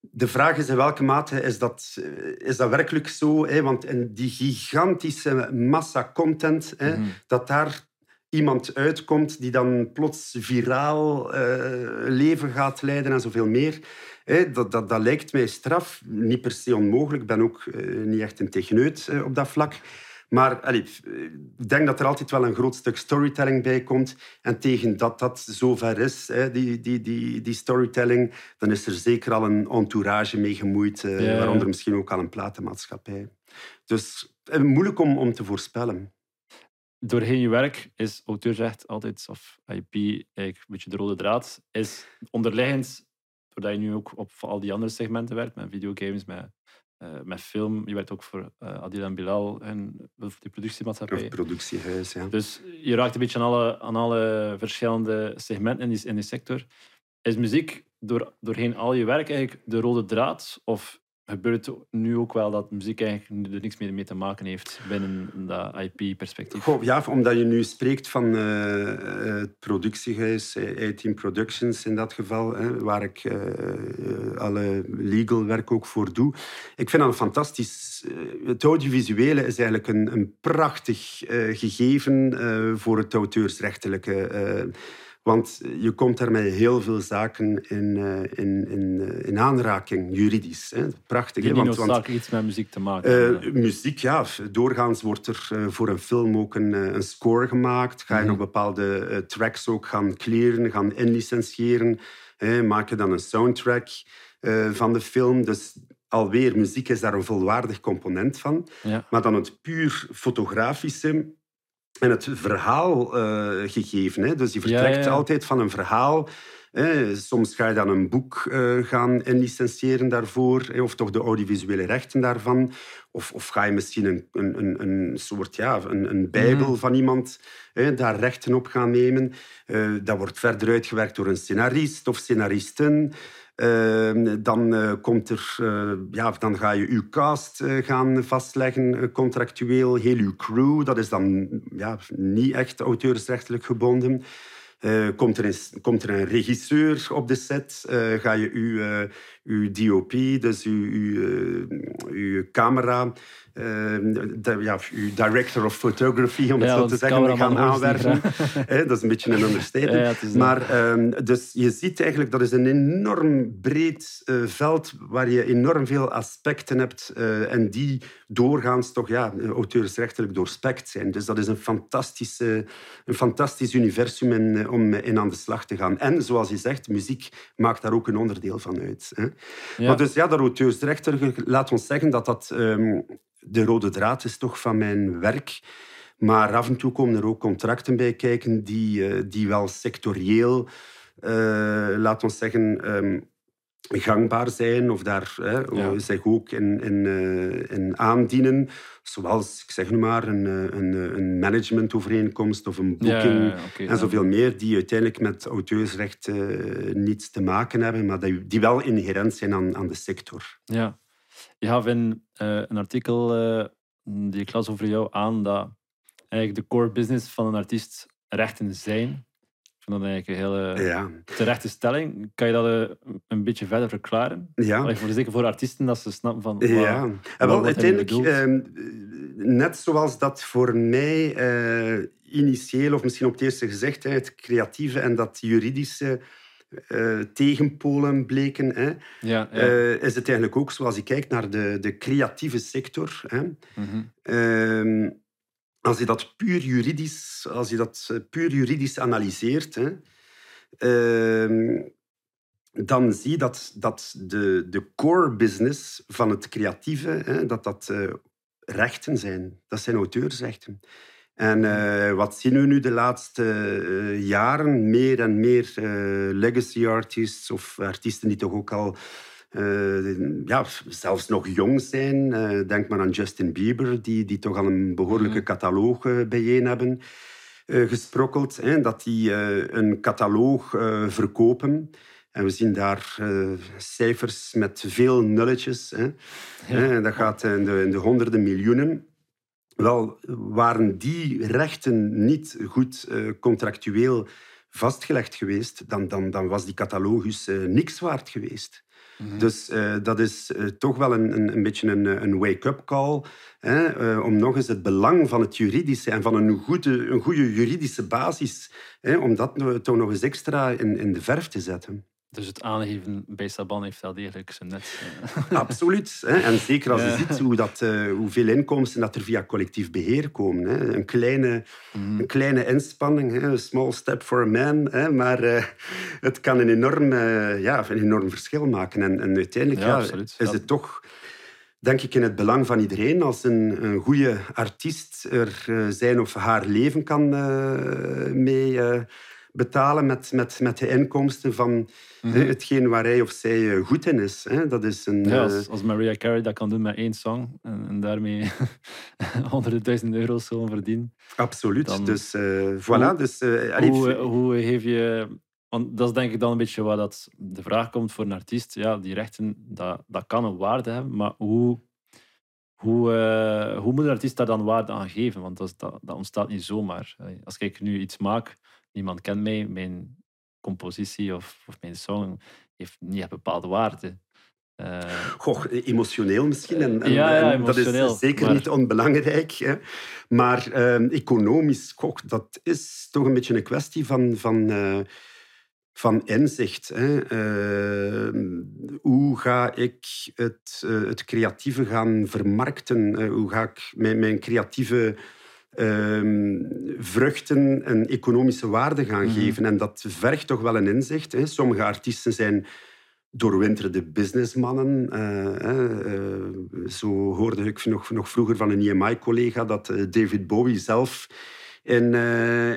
de vraag is in welke mate is dat, is dat werkelijk zo? Hè? Want in die gigantische massa content, hè, mm. dat daar iemand uitkomt die dan plots viraal uh, leven gaat leiden en zoveel meer dat, dat, dat lijkt mij straf. Niet per se onmogelijk. Ik ben ook eh, niet echt een techneut eh, op dat vlak. Maar ik denk dat er altijd wel een groot stuk storytelling bij komt. En tegen dat dat zover is, die, die, die, die storytelling, dan is er zeker al een entourage mee gemoeid. Eh, waaronder misschien ook al een platenmaatschappij. Dus moeilijk om, om te voorspellen. Doorheen je werk is auteursrecht altijd, of IP, eigenlijk een beetje de rode draad, is onderliggend doordat je nu ook op al die andere segmenten werkt, met videogames, met, uh, met film. Je werkt ook voor uh, Adil en Bilal en die productiemaatschappij. Of productiehuis, ja. Dus je raakt een beetje aan alle, aan alle verschillende segmenten in die, in die sector. Is muziek door, doorheen al je werk eigenlijk de rode draad? Of gebeurt nu ook wel dat muziek eigenlijk er niks meer mee te maken heeft binnen dat IP-perspectief? Ja, omdat je nu spreekt van uh, het productiehuis, 18 Productions in dat geval, hè, waar ik alle legal werk ook voor doe. Ik vind dat fantastisch... het audiovisuele is eigenlijk een, een prachtig gegeven voor het auteursrechtelijke want je komt daar met heel veel zaken in, uh, in, in, uh, in aanraking, juridisch. Hè. Prachtig. Die hè? Want, want iets met muziek te maken. Uh, muziek, ja. Doorgaans wordt er voor een film ook een, een score gemaakt. Ga je mm -hmm. nog bepaalde tracks ook gaan clearen, gaan inlicentiëren. Maak je dan een soundtrack van de film. Dus alweer, muziek is daar een volwaardig component van. Ja. Maar dan het puur fotografische en het verhaal uh, gegeven. Hè? Dus je vertrekt ja, ja. altijd van een verhaal. Hè? Soms ga je dan een boek uh, gaan inlicentiëren daarvoor, hè? of toch de audiovisuele rechten daarvan. Of, of ga je misschien een, een, een soort ja, een, een bijbel mm. van iemand hè? daar rechten op gaan nemen. Uh, dat wordt verder uitgewerkt door een scenarist of scenaristen. Uh, dan, uh, komt er, uh, ja, dan ga je je cast gaan vastleggen, contractueel. Heel je crew, dat is dan ja, niet echt auteursrechtelijk gebonden. komt, er een, komt er een regisseur op de set? ga je je, je DOP, dus je, je, je camera de, ja, uw director of photography, om het ja, zo te zeggen, gaan aanwerven. dat is een beetje een understatement. Ja, maar um, dus je ziet eigenlijk, dat is een enorm breed uh, veld waar je enorm veel aspecten hebt uh, en die doorgaans toch ja, auteursrechtelijk doorspekt zijn. Dus dat is een, fantastische, een fantastisch universum in, om in aan de slag te gaan. En zoals je zegt, muziek maakt daar ook een onderdeel van uit. Hè. Maar dus ja, dat auteursrechtelijk, laat ons zeggen dat dat... Um, de rode draad is toch van mijn werk. Maar af en toe komen er ook contracten bij kijken die, die wel sectorieel, uh, laat ons zeggen, um, gangbaar zijn of daar hè, Ja. zich ook in, in, uh, in aandienen. Zoals, ik zeg nu maar, een, een, een managementovereenkomst of een boeking ja, oké, en ja. zoveel meer, die uiteindelijk met auteursrecht uh, niets te maken hebben, maar die, die wel inherent zijn aan, aan de sector. Ja. Je gaf in uh, een artikel die ik las over jou aan dat eigenlijk de core business van een artiest rechten zijn. Vind dat eigenlijk een hele Ja. terechte stelling. Kan je dat uh, een beetje verder verklaren? Ja. Allee, voor, zeker voor artiesten, dat ze snappen van... Ja, en wat wel, uiteindelijk, ehm, net zoals dat voor mij eh, initieel, of misschien op het eerste gezegd, hè, het creatieve en dat juridische eh, tegenpolen bleken, hè, Ja, ja. eh, is het eigenlijk ook zoals je kijkt naar de, de creatieve sector. Hè, Mhm. Ehm, als je dat puur juridisch, als je dat eh, puur juridisch analyseert, hè, ehm, dan zie je dat, dat de, de core business van het creatieve, hè, dat dat eh, rechten zijn. Dat zijn auteursrechten. En eh, wat zien we nu de laatste jaren? Meer en meer legacy artists of artiesten die toch ook al ja, zelfs nog jong zijn. Eh, denk maar aan Justin Bieber, die, die toch al een behoorlijke Mhm. catalogus eh, bijeen hebben eh, gesprokkeld. Hè, dat die eh, een catalogus eh, verkopen. En we zien daar eh, cijfers met veel nulletjes. Hè. Dat gaat in de, in de honderden miljoenen. Wel, waren die rechten niet goed eh, contractueel vastgelegd geweest, dan, dan, dan was die catalogus eh, niks waard geweest. Mhm. Dus eh, dat is eh, toch wel een, een, een beetje een, een wake-up call. Hè, eh, om nog eens het belang van het juridische en van een goede, een goede juridische basis, hè, om dat toch nog eens extra in, in de verf te zetten. Dus het aangeven bij Saban heeft wel degelijk zijn net. eh. Absoluut. Hè. En zeker als je Ja. ziet hoe dat, eh, hoeveel inkomsten dat er via collectief beheer komen. Hè. Een, kleine, Mhm. een kleine inspanning, hè. a small step for a man. Hè. Maar eh, het kan een enorm, ja, een enorm verschil maken. En, en uiteindelijk Ja, is het toch, denk ik, in het belang van iedereen als een, een goede artiest er zijn of haar leven kan mee betalen met, met, met de inkomsten van Mhm. hè, hetgeen waar hij of zij eh, goed in is. Hè. Dat is een... Ja, eh, als, als Mariah Carey dat kan doen met één song en, en daarmee honderden duizend euro's zo verdienen. Absoluut. Dan- dus eh, voilà. Hoe- dus, eh, allee, Hoe, hoe geef je want dat is denk ik dan een beetje waar dat de vraag komt voor een artiest. Ja, die rechten, dat, dat kan een waarde hebben, maar hoe, hoe, uh, hoe moet een artiest daar dan waarde aan geven? Want dat, dat, dat ontstaat niet zomaar. Als ik nu iets maak, niemand kent mij, mijn compositie of, of mijn song heeft niet een bepaalde waarde. Uh, Goh, emotioneel misschien. En, en, ja, ja, dat is zeker niet onbelangrijk. Hè. Maar uh, economisch, goh, dat is toch een beetje een kwestie van, van, uh, van inzicht. Hè. Ehm, hoe ga ik het, eh, het creatieve gaan vermarkten? hoe ga ik mijn, mijn creatieve ehm, vruchten een economische waarde gaan mhm. geven? En dat vergt toch wel een inzicht. Hè. Sommige artiesten zijn doorwinterde businessmannen. Uh, zo hoorde ik nog, nog vroeger van een EMI-collega dat David Bowie zelf in,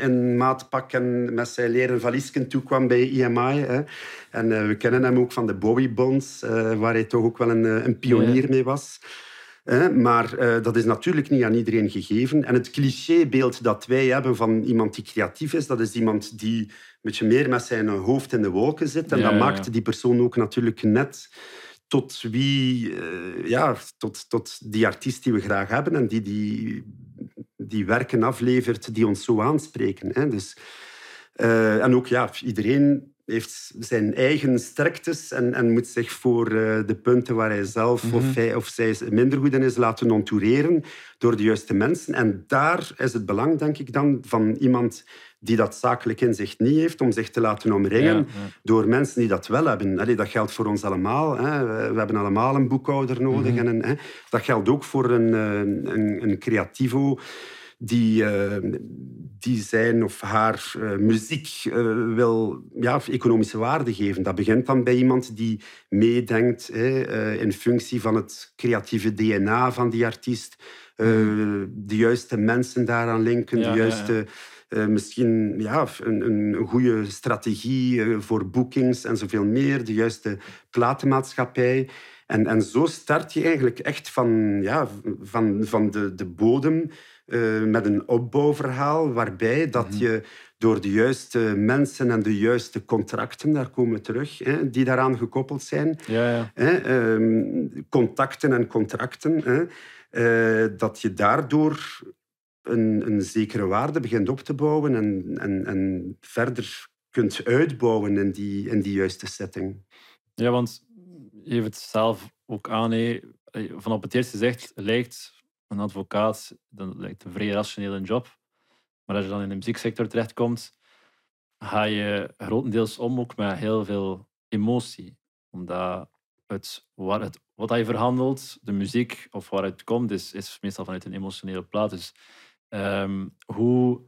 in maatpak en met zijn leren valiesken toekwam bij EMI. Hè. En we kennen hem ook van de Bowie Bonds, waar hij toch ook wel een, een pionier mee was. Maar dat is natuurlijk niet aan iedereen gegeven. En het clichébeeld dat wij hebben van iemand die creatief is, dat is iemand die beetje meer met zijn hoofd in de wolken zit. En ja, dat maakt die persoon ook natuurlijk net tot wie, uh, ja, tot, tot die artiest die we graag hebben en die, die die werken aflevert die ons zo aanspreken. Hè. Dus, uh, en ook ja, iedereen heeft zijn eigen sterktes en, en moet zich voor uh, de punten waar hij zelf mm -hmm. of, mhm. hij, of zij minder goed in is laten entoureren door de juiste mensen. En daar is het belang, denk ik dan, van iemand die dat zakelijk inzicht niet heeft, om zich te laten omringen door mensen die dat wel hebben. Allee, dat geldt voor ons allemaal. Hè. We, hebben allemaal een boekhouder nodig. Mhm. en hè. Dat geldt ook voor een, eh, een, een creativo die, uh, die zijn of haar uh, muziek uh, wil ja, economische waarde geven. Dat begint dan bij iemand die meedenkt hè, in functie van het creatieve DNA van die artiest. Mhm. de juiste mensen daaraan linken, de juiste... Ja, uh, misschien ja, een, een goede strategie uh, voor bookings en zoveel meer, de juiste platenmaatschappij. En, en zo start je eigenlijk echt van, ja, van, van de, de bodem uh, met een opbouwverhaal waarbij dat mhm. je door de juiste mensen en de juiste contracten, daar komen we terug, hè, die daaraan gekoppeld zijn, ja, ja. Hè, um, contacten en contracten, hè, dat je daardoor een, een zekere waarde begint op te bouwen en, en, en verder kunt uitbouwen in die, in die juiste setting. Ja, want je heeft het zelf ook aan. Van op het eerste gezicht lijkt een advocaat dat lijkt een vrij rationele job. Maar als je dan in de muzieksector terechtkomt, ga je grotendeels om ook met heel veel emotie. Omdat het, waar het, wat je verhandelt, de muziek of waaruit het komt, is, is meestal vanuit een emotionele plaat. Dus Um, hoe,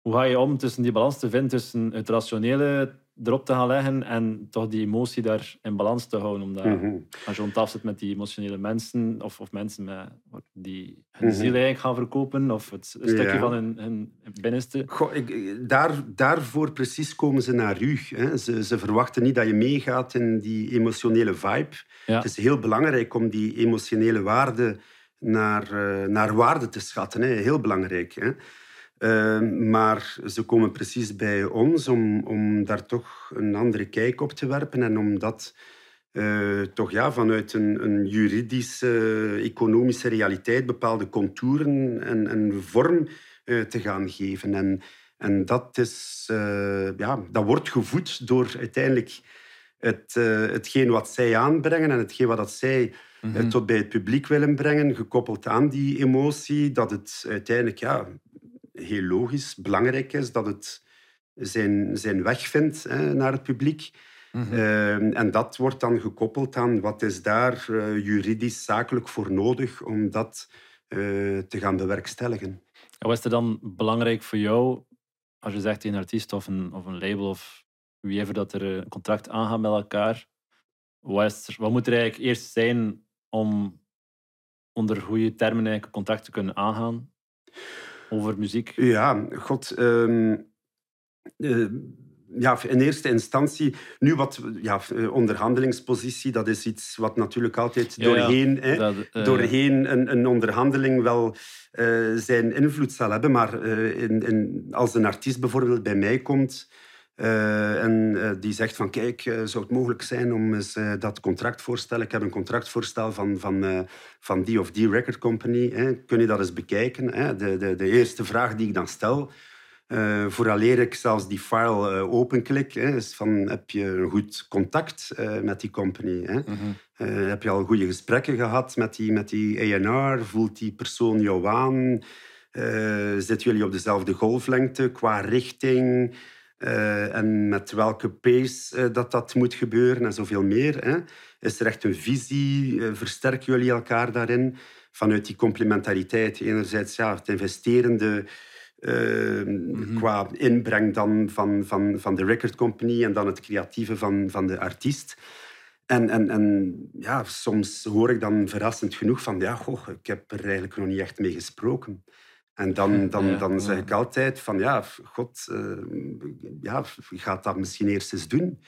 hoe ga je om tussen die balans te vinden tussen het rationele erop te gaan leggen en toch die emotie daar in balans te houden? Omdat mhm. als je rond zit met die emotionele mensen of, of mensen met, die hun mm ziel eigenlijk gaan verkopen of het, een stukje van hun, hun binnenste. Goh, ik, daar, daarvoor precies komen ze naar u. Hè. Ze, ze verwachten niet dat je meegaat in die emotionele vibe. Het is heel belangrijk om die emotionele waarde naar, uh, naar waarde te schatten. Hè. Heel belangrijk. Hè. Uh, maar ze komen precies bij ons om, om daar toch een andere kijk op te werpen en om dat uh, toch ja, vanuit een, een juridische, economische realiteit bepaalde contouren en, en vorm uh, te gaan geven. En, en dat, is, ja, dat wordt gevoed door uiteindelijk het, hetgeen wat zij aanbrengen en hetgeen wat dat zij mm tot bij het publiek willen brengen, gekoppeld aan die emotie, dat het uiteindelijk ja, heel logisch, belangrijk is dat het zijn, zijn weg vindt hè, naar het publiek. Mm en dat wordt dan gekoppeld aan wat is daar uh, juridisch, zakelijk voor nodig om dat uh, te gaan bewerkstelligen. En wat is er dan belangrijk voor jou als je zegt een artiest of een, of een label of wie even dat er een contract aangaat met elkaar? Wat, er, wat moet er eigenlijk eerst zijn om onder goede termen eigenlijk contact te kunnen aangaan over muziek? Ja, god. Um, uh, ja, in eerste instantie, nu wat ja, onderhandelingspositie, dat is iets wat natuurlijk altijd doorheen, Hè, dat, uh, doorheen een, een, onderhandeling wel uh, zijn invloed zal hebben. Maar in, in, als een artiest bijvoorbeeld bij mij komt, Uh, en uh, die zegt van kijk, uh, zou het mogelijk zijn om eens dat contractvoorstel... Ik heb een contractvoorstel van, van, van die of die record company. Hè. Kun je dat eens bekijken? Hè? De, de, de eerste vraag die ik dan stel... Uh, vooraleer ik zelfs die file uh, openklik, hè, is van heb je een goed contact uh, met die company? Hè? -hmm. heb je al goede gesprekken gehad met die, met die A&R? Voelt die persoon jou aan? zitten jullie op dezelfde golflengte qua richting? En met welke pace dat dat moet gebeuren en zoveel meer. Hè? Is er echt een visie? versterken jullie elkaar daarin? Vanuit die complementariteit. Enerzijds ja, het investerende mm Qua inbreng dan van, van, van de record company en dan het creatieve van, van de artiest. En, en, en ja, soms hoor ik dan verrassend genoeg van... Ja, goh, ik heb er eigenlijk nog niet echt mee gesproken. En dan, dan, dan zeg ik altijd van... Ja, god, uh, ja, gaat dat misschien eerst eens doen.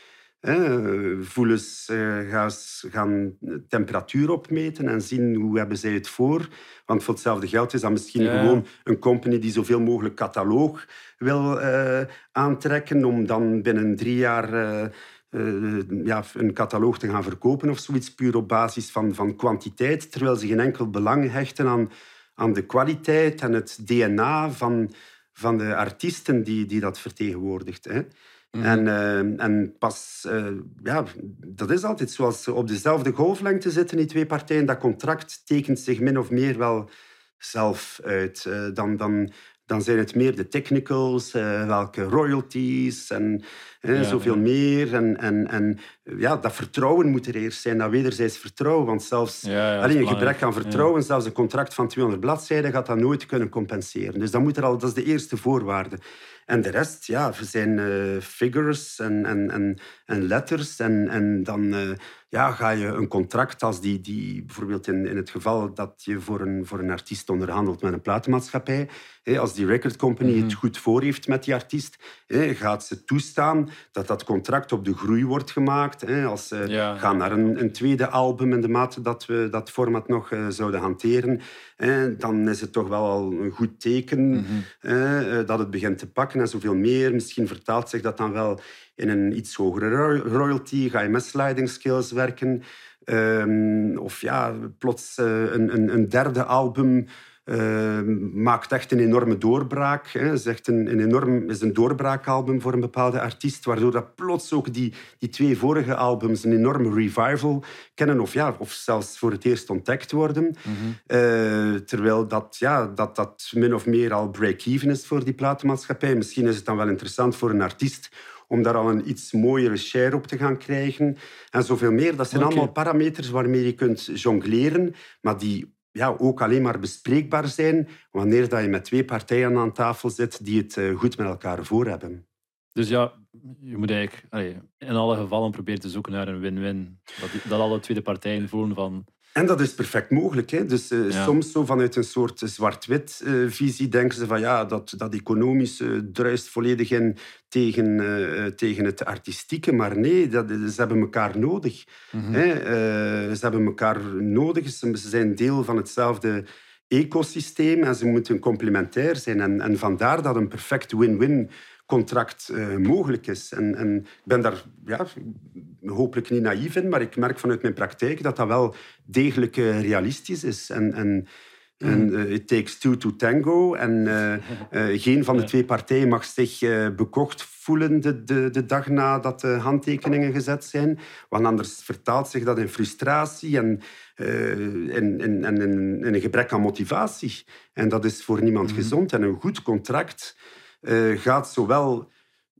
Voelens uh, gaan, gaan temperatuur opmeten en zien hoe hebben zij het voor. Want voor hetzelfde geld is dat misschien gewoon een company die zoveel mogelijk cataloog wil uh, aantrekken om dan binnen drie jaar uh, ja, een cataloog te gaan verkopen of zoiets, puur op basis van, van kwantiteit, terwijl ze geen enkel belang hechten aan, aan de kwaliteit en het DNA van, van de artiesten die, die dat vertegenwoordigt. Hè. Mhm. En, uh, en pas, uh, ja, dat is altijd zoals op dezelfde golflengte zitten die twee partijen. Dat contract tekent zich min of meer wel zelf uit. Uh, dan, dan, dan zijn het meer de technicals, welke royalties en ja, zoveel meer. En, en, en ja, dat vertrouwen moet er eerst zijn, dat wederzijds vertrouwen. Want zelfs ja, alleen een gebrek aan vertrouwen, zelfs een contract van 200 bladzijden, gaat dat nooit kunnen compenseren. Dus dat, moet er al, dat is de eerste voorwaarde. En de rest, ja, zijn uh, figures en, en, en, en letters. En, en dan uh, ja, ga je een contract als die, die bijvoorbeeld in, in het geval dat je voor een, voor een artiest onderhandelt met een platenmaatschappij, hè, als die record company mm -hmm. het goed voor heeft met die artiest, hè, gaat ze toestaan dat dat contract op de groei wordt gemaakt. Hè, als ze ja. gaan naar een, een, tweede album in de mate dat we dat format nog uh, zouden hanteren, hè, dan is het toch wel al een goed teken mm -hmm. dat het begint te pakken en zoveel meer. Misschien vertaalt zich dat dan wel in een iets hogere royalty. Ga je met sliding skills werken? Um, of ja, plots uh, een, een, een, derde album uh, maakt echt een enorme doorbraak. Hè. Is, echt een, een enorm, is een doorbraakalbum voor een bepaalde artiest, waardoor dat plots ook die, die twee vorige albums een enorme revival kennen, of, ja, of zelfs voor het eerst ontdekt worden. Mm terwijl dat, ja, dat, dat min of meer al break-even is voor die platenmaatschappij. Misschien is het dan wel interessant voor een artiest om daar al een iets mooiere share op te gaan krijgen. En zoveel meer. Dat zijn allemaal parameters waarmee je kunt jongleren, maar die ja, ook alleen maar bespreekbaar zijn wanneer dat je met twee partijen aan tafel zit die het eh, goed met elkaar voor hebben. Dus ja, je moet eigenlijk in alle gevallen proberen te zoeken naar een win-win. Dat, dat alle twee partijen voelen van en dat is perfect mogelijk. Hè? Dus uh, soms zo vanuit een soort zwart-wit uh, visie denken ze van ja, dat, dat economische druist volledig in tegen, uh, tegen het artistieke. Maar nee, dat, ze hebben elkaar nodig. Mm -hmm. hè? ze hebben elkaar nodig. Ze zijn deel van hetzelfde ecosysteem en ze moeten complementair zijn. En, en vandaar dat een perfect win-win contract uh, mogelijk is. En, en ik ben daar ja, hopelijk niet naïef in, maar ik merk vanuit mijn praktijk dat dat wel degelijk uh, realistisch is. En, en, en uh, it takes two to tango. En geen van de twee partijen mag zich bekocht voelen de, de, de, dag nadat de handtekeningen gezet zijn. Want anders vertaalt zich dat in frustratie en in, in, een gebrek aan motivatie. En dat is voor niemand mm. gezond. En een goed contract uh, gaat zowel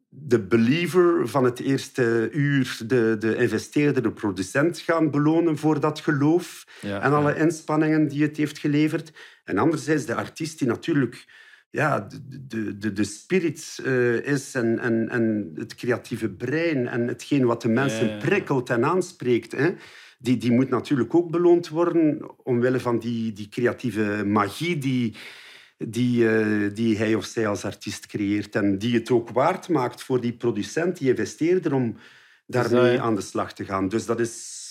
de believer van het eerste uur, de, de investeerder, de producent gaan belonen voor dat geloof en alle inspanningen die het heeft geleverd. En anderzijds de artiest die natuurlijk ja, de, de, de spirit uh, is en, en, en het creatieve brein en hetgeen wat de mensen prikkelt en aanspreekt. Hè, die, die moet natuurlijk ook beloond worden omwille van die, die creatieve magie die, die, uh, die hij of zij als artiest creëert. En die het ook waard maakt voor die producent, die investeerder, om daarmee aan de slag te gaan. Dus dat is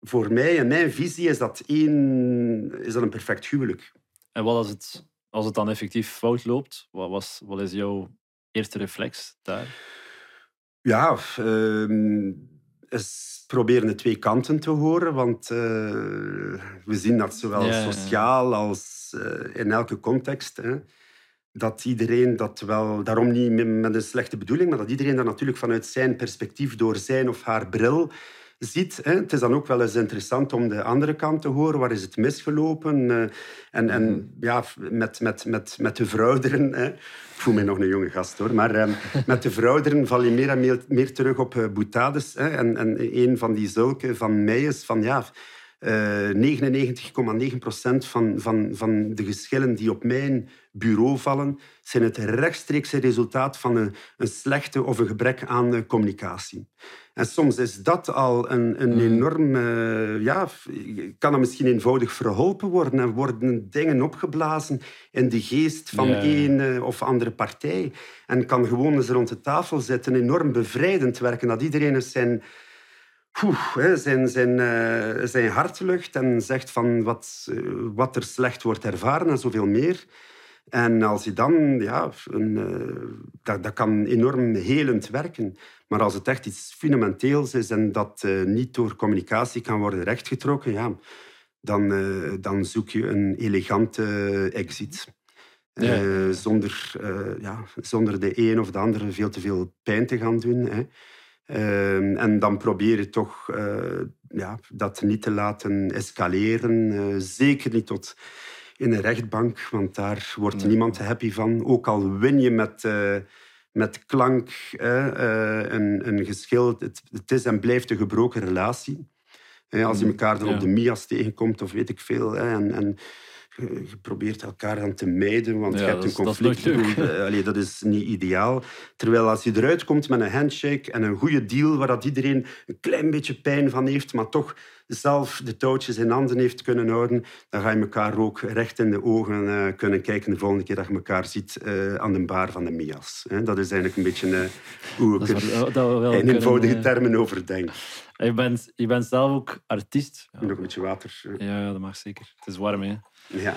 voor mij en mijn visie is dat, één, is dat een perfect huwelijk. En wat als het, als het dan effectief fout loopt? Wat, was, wat is jouw eerste reflex daar? Ja, uh, is proberen de twee kanten te horen. Want uh, we zien dat zowel sociaal als uh, in elke context. Hè, dat iedereen dat wel, daarom niet met een slechte bedoeling, maar dat iedereen dat natuurlijk vanuit zijn perspectief, door zijn of haar bril, ziet. Hè. Het is dan ook wel eens interessant om de andere kant te horen. Waar is het misgelopen? Uh, en en mhm. ja, met, met, met, met de verouderen... Hè. Ik voel mij nog een jonge gast, hoor. Maar uh, met de verouderen val je meer en meer, meer terug op uh, boutades. Hè. En, en een van die zulke van mij is van... Ja, 99,9% van, van, van de geschillen die op mijn bureau vallen, zijn het rechtstreekse resultaat van een, een slechte of een gebrek aan communicatie. En soms is dat al een, een mm. enorm... ja, kan dat misschien eenvoudig verholpen worden en worden dingen opgeblazen in de geest van yeah. een of andere partij. En kan gewoon eens rond de tafel zitten, enorm bevrijdend werken, dat iedereen eens zijn... zijn, zijn, uh, zijn hart lucht en zegt van wat, uh, wat er slecht wordt ervaren en zoveel meer. En als je dan, ja, een, uh, dat, dat kan enorm helend werken. Maar als het echt iets fundamenteels is en dat niet door communicatie kan worden rechtgetrokken, ja, dan, dan zoek je een elegante exit. Ja. zonder, ja, zonder de een of de andere veel te veel pijn te gaan doen. Hè. En dan probeer je toch ja, dat niet te laten escaleren. zeker niet tot in een rechtbank, want daar wordt nee. niemand happy van. Ook al win je met, uh, met klank een, een geschil. Het, het, is en blijft een gebroken relatie. als je mm, elkaar dan op de Mias tegenkomt of weet ik veel. en, en je probeert elkaar dan te mijden, want je hebt een conflict. Dat is, Allee, dat is niet ideaal. Terwijl als je eruit komt met een handshake en een goede deal, waar dat iedereen een klein beetje pijn van heeft, maar toch zelf de touwtjes in handen heeft kunnen houden, dan ga je elkaar ook recht in de ogen uh, kunnen kijken de volgende keer dat je elkaar ziet uh, aan de bar van de Mias. Dat is eigenlijk een beetje uh, hoe ik er in eenvoudige termen over denk. Je bent, je bent zelf ook artiest. Ja. Nog een beetje water. Ja, dat mag zeker. Het is warm, hè? Ja.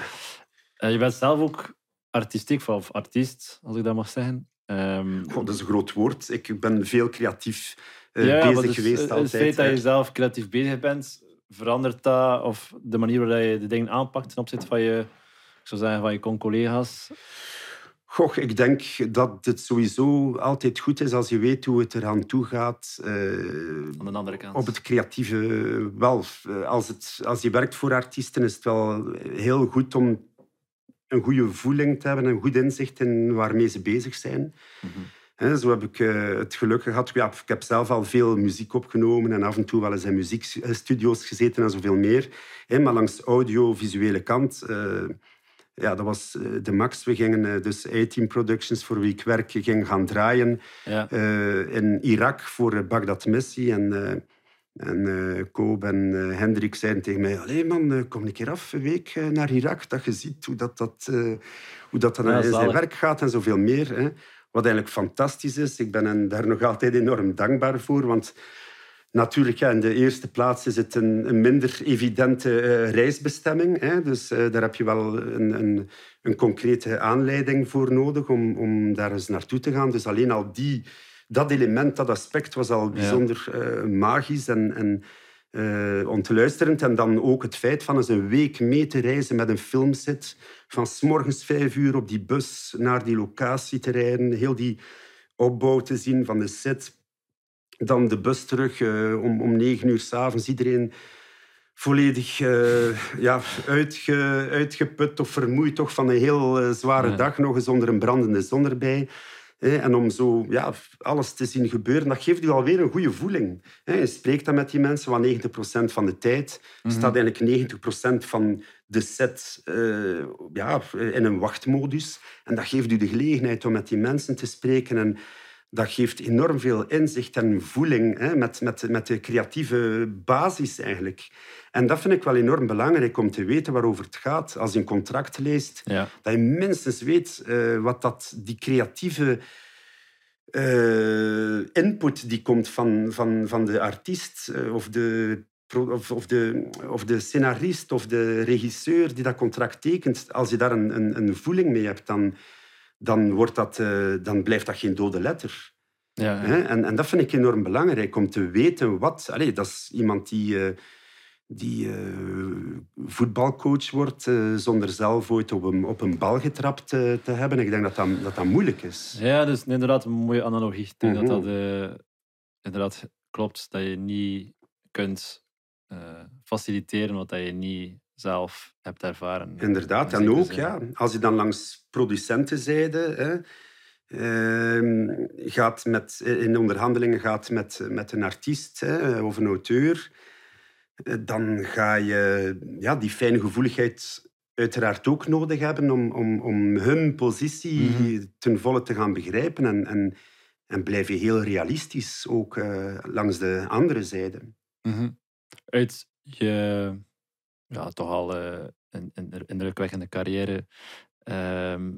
je bent zelf ook artistiek, of artiest, als ik dat mag zeggen. Um, dat is een groot woord. Ik ben veel creatief uh, ja, bezig dus, geweest. Het altijd, feit dat je zelf creatief bezig bent, verandert dat of de manier waarop je de dingen aanpakt ten opzichte van je, ik zou zeggen, van je con-collega's? Goh, ik denk dat het sowieso altijd goed is als je weet hoe het eraan toe gaat. Uh, Aan de andere kant. Op het creatieve wel. Eh, als, het, als je werkt voor artiesten is het wel heel goed om een goede voeling te hebben, een goed inzicht in waarmee ze bezig zijn. Mm zo heb ik uh, het geluk gehad. Ja, ik heb zelf al veel muziek opgenomen en af en toe wel eens in muziekstudio's gezeten en zoveel meer. maar langs audiovisuele kant, uh, ja, dat was uh, de max. We gingen dus 18 Productions, voor wie ik werk, ging gaan draaien ja. in Irak voor Baghdad Missie. En, en uh, Koop en Hendrik zeiden tegen mij: Allee man, kom een keer af een week naar Irak, dat je ziet hoe dat, dat, hoe dat dan ja, zijn werk gaat en zoveel meer. Hè. Wat eigenlijk fantastisch is. Ik ben hen daar nog altijd enorm dankbaar voor. Want natuurlijk, ja, in de eerste plaats is het een, een minder evidente uh, reisbestemming. Hè. Dus uh, daar heb je wel een, een, een, concrete aanleiding voor nodig om, om daar eens naartoe te gaan. Dus alleen al die, dat element, dat aspect was al bijzonder uh, magisch en, en ontluisterend. En dan ook het feit van eens een week mee te reizen met een filmset. Van s morgens vijf uur op die bus naar die locatie te rijden. Heel die opbouw te zien van de set. Dan de bus terug uh, om, om negen uur s'avonds. Iedereen volledig uh, ja, uitge, uitgeput of vermoeid toch van een heel zware dag. Nog eens onder een brandende zon erbij. En om zo ja, alles te zien gebeuren, dat geeft u alweer een goede voeling. Je spreekt dan met die mensen, want 90% van de tijd mm staat eigenlijk 90% van de set uh, ja, in een wachtmodus. En dat geeft u de gelegenheid om met die mensen te spreken. En dat geeft enorm veel inzicht en voeling hè, met, met, met de creatieve basis eigenlijk. En dat vind ik wel enorm belangrijk om te weten waarover het gaat. Als je een contract leest, dat je minstens weet uh, wat dat, die creatieve uh, input die komt van, van, van de artiest uh, of de of, of, de, of de scenarist of de regisseur die dat contract tekent, als je daar een, een, een voeling mee hebt, dan, dan, wordt dat, uh, dan blijft dat geen dode letter. Ja, Hè? En, en dat vind ik enorm belangrijk, om te weten wat... Allee, dat is iemand die, eh, die eh, voetbalcoach wordt eh, zonder zelf ooit op een, op een bal getrapt eh, te hebben. Ik denk dat dat, dat, dat moeilijk is. Ja, dus inderdaad een mooie analogie. Ik denk Mhm. dat dat eh, inderdaad klopt, dat je niet kunt eh, faciliteren wat dat je niet zelf hebt ervaren. Inderdaad, In en ook zin. ja, als je dan langs producentenzijde hè, ehm, gaat met, in onderhandelingen gaat met, met een artiest hè, of een auteur, eh, dan ga je ja, die fijne gevoeligheid uiteraard ook nodig hebben om, om, om hun positie Mhm. ten volle te gaan begrijpen. En, en, en blijf je heel realistisch ook eh, langs de andere zijde. Mhm. Uit je ja, toch al eh, een, een indrukwekkende carrière, ehm,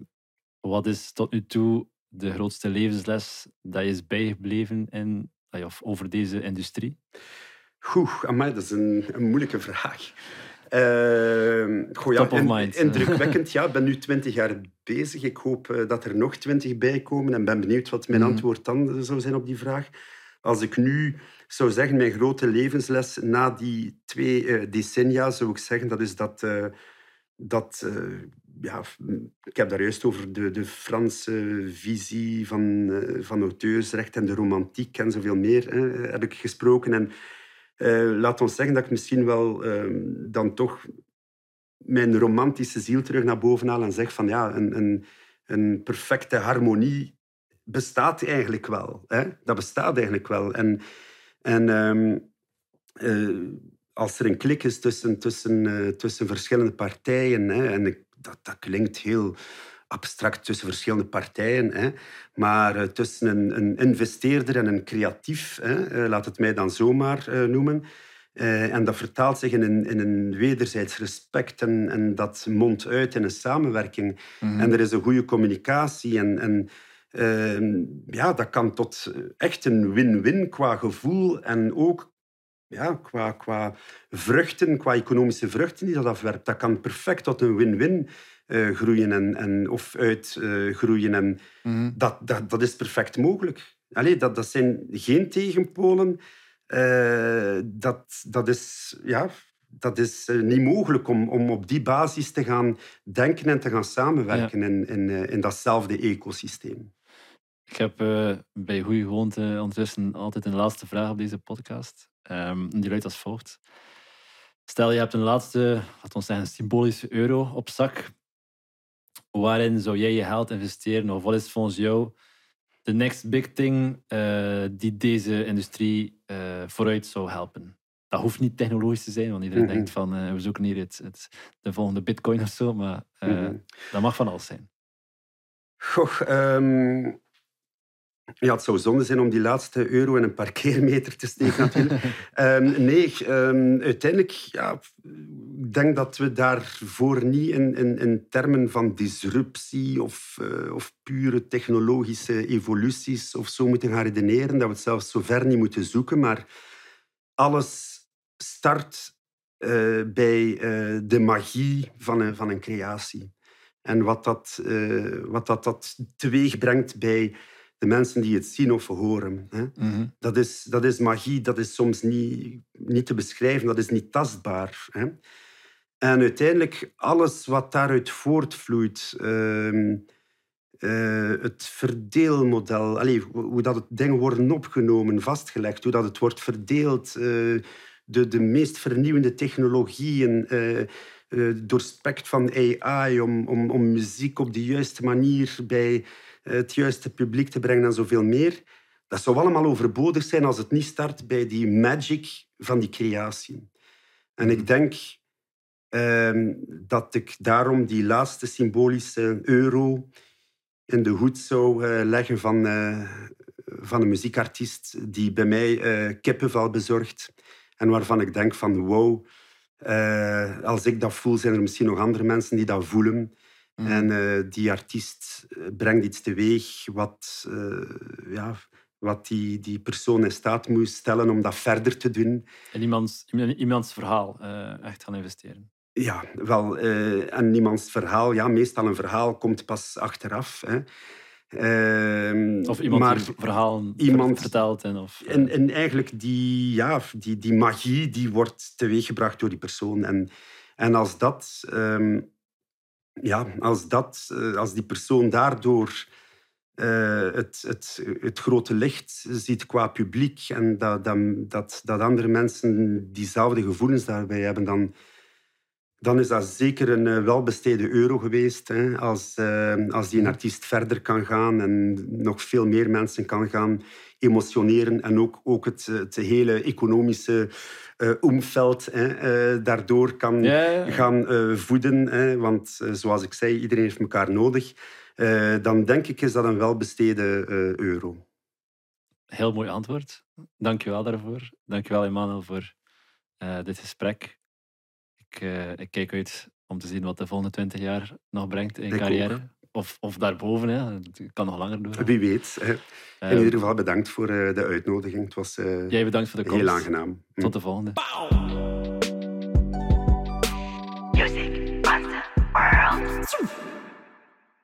wat is tot nu toe de grootste levensles dat je is bijgebleven in, of over deze industrie? Goed, amai, dat is een, een moeilijke vraag. Uh, goh, ja, in- indrukwekkend. Ja, ik ben nu twintig jaar bezig. Ik hoop eh, dat er nog twintig bij komen. En ben benieuwd wat mijn Mhm. antwoord dan zou zijn op die vraag. Als ik nu zou zeggen, mijn grote levensles na die twee eh, decennia, zou ik zeggen, dat is dat... eh, dat eh, ja, ik heb daar juist over de, de Franse visie van, van auteursrecht en de romantiek en zoveel meer hè, heb ik gesproken. En laat ons zeggen dat ik misschien wel eh, dan toch mijn romantische ziel terug naar boven haal en zeg van ja, een, een, een perfecte harmonie bestaat eigenlijk wel. Hè? Dat bestaat eigenlijk wel. En, en ehm, eh, als er een klik is tussen, tussen, eh, tussen verschillende partijen, hè, en ik, dat, dat klinkt heel abstract tussen verschillende partijen, hè, maar eh, tussen een, een investeerder en een creatief, hè, laat het mij dan zomaar noemen, en dat vertaalt zich in een, in een wederzijds respect en, en dat mondt uit in een samenwerking. En er is een goede communicatie en... en Ehm, ja, dat kan tot echt een win-win qua gevoel en ook ja, qua, qua vruchten, qua economische vruchten die dat afwerpt. Dat kan perfect tot een win-win eh, groeien en, en, of uitgroeien. en Mhm. dat, dat, dat is perfect mogelijk. Allee, dat, dat zijn geen tegenpolen. Eh, dat, dat is, ja, dat is eh, niet mogelijk om, om op die basis te gaan denken en te gaan samenwerken in, in, eh, in datzelfde ecosysteem. Ik heb eh, bij Goeie Gewoonte ondertussen altijd een laatste vraag op deze podcast. Ehm, die luidt als volgt. Stel, je hebt een laatste, laten we zeggen, symbolische euro op zak. Waarin zou jij je geld investeren? Of wat is volgens jou de next big thing eh, die deze industrie eh, vooruit zou helpen? Dat hoeft niet technologisch te zijn, want iedereen Mhm. denkt van we zoeken hier het, het, de volgende bitcoin of zo. Maar Mhm. dat mag van alles zijn. Goh, ehm, ja, het zou zonde zijn om die laatste euro in een parkeermeter te steken natuurlijk. Ehm, nee, ehm, uiteindelijk, ja, ik denk dat we daarvoor niet in, in, in termen van disruptie of, eh, of pure technologische evoluties of zo moeten gaan redeneren, dat we het zelfs zo ver niet moeten zoeken, maar alles start eh, bij eh, de magie van een, van een creatie. En wat dat, wat dat, dat teweeg brengt bij de mensen die het zien of horen. Hè. Mhm. Dat, is, dat is magie, dat is soms niet, niet te beschrijven, dat is niet tastbaar. Hè. En uiteindelijk, alles wat daaruit voortvloeit, ehm, eh, het verdeelmodel, allee, hoe dat het dingen worden opgenomen, vastgelegd, hoe dat het wordt verdeeld, eh, de, de meest vernieuwende technologieën, eh, eh, doorspekt van AI om, om, om muziek op de juiste manier bij het juiste publiek te brengen en zoveel meer. Dat zou allemaal overbodig zijn als het niet start bij die magic van die creatie. En ik denk ehm, dat ik daarom die laatste symbolische euro in de hoed zou eh, leggen van, eh, van een muziekartiest die bij mij eh, kippenvel bezorgt en waarvan ik denk van wow, eh, als ik dat voel, zijn er misschien nog andere mensen die dat voelen. Mhm. En eh, die artiest eh, brengt iets teweeg wat, eh, ja, wat die, die persoon in staat moet stellen om dat verder te doen. In iemands, iemands verhaal echt gaan investeren. Ja, wel, en niemands verhaal, ja, meestal een verhaal komt pas achteraf. Hè. Ehm, of iemand maar die verhalen iemand- vertelt. En, of, En, en eigenlijk die, ja, die, die magie die wordt teweeggebracht door die persoon. En, en als dat, ehm, ja, als, dat eh, als die persoon daardoor eh, het, het, het grote licht ziet qua publiek en dat, dat, dat, dat andere mensen diezelfde gevoelens daarbij hebben, dan, dan is dat zeker een eh, welbesteden euro geweest. Hè, als, eh, als die een artiest verder kan gaan en nog veel meer mensen kan gaan emotioneren en ook, ook het, het hele economische eh omveld hè, daardoor kan ja, ja, ja. gaan voeden. Hè, want zoals ik zei, iedereen heeft elkaar nodig. Dan denk ik is dat een welbesteden euro. Heel mooi antwoord. Dank je wel daarvoor. Dank je wel, Emmanuel, voor dit gesprek. Ik, eh, ik kijk uit om te zien wat de volgende twintig jaar nog brengt in Ik carrière. Of, of daarboven, hè. het kan nog langer door. Wie weet. Hè. In ieder geval bedankt voor eh, de uitnodiging. Het was eh, jij bedankt voor de komst. heel aangenaam. Hm. Tot de volgende.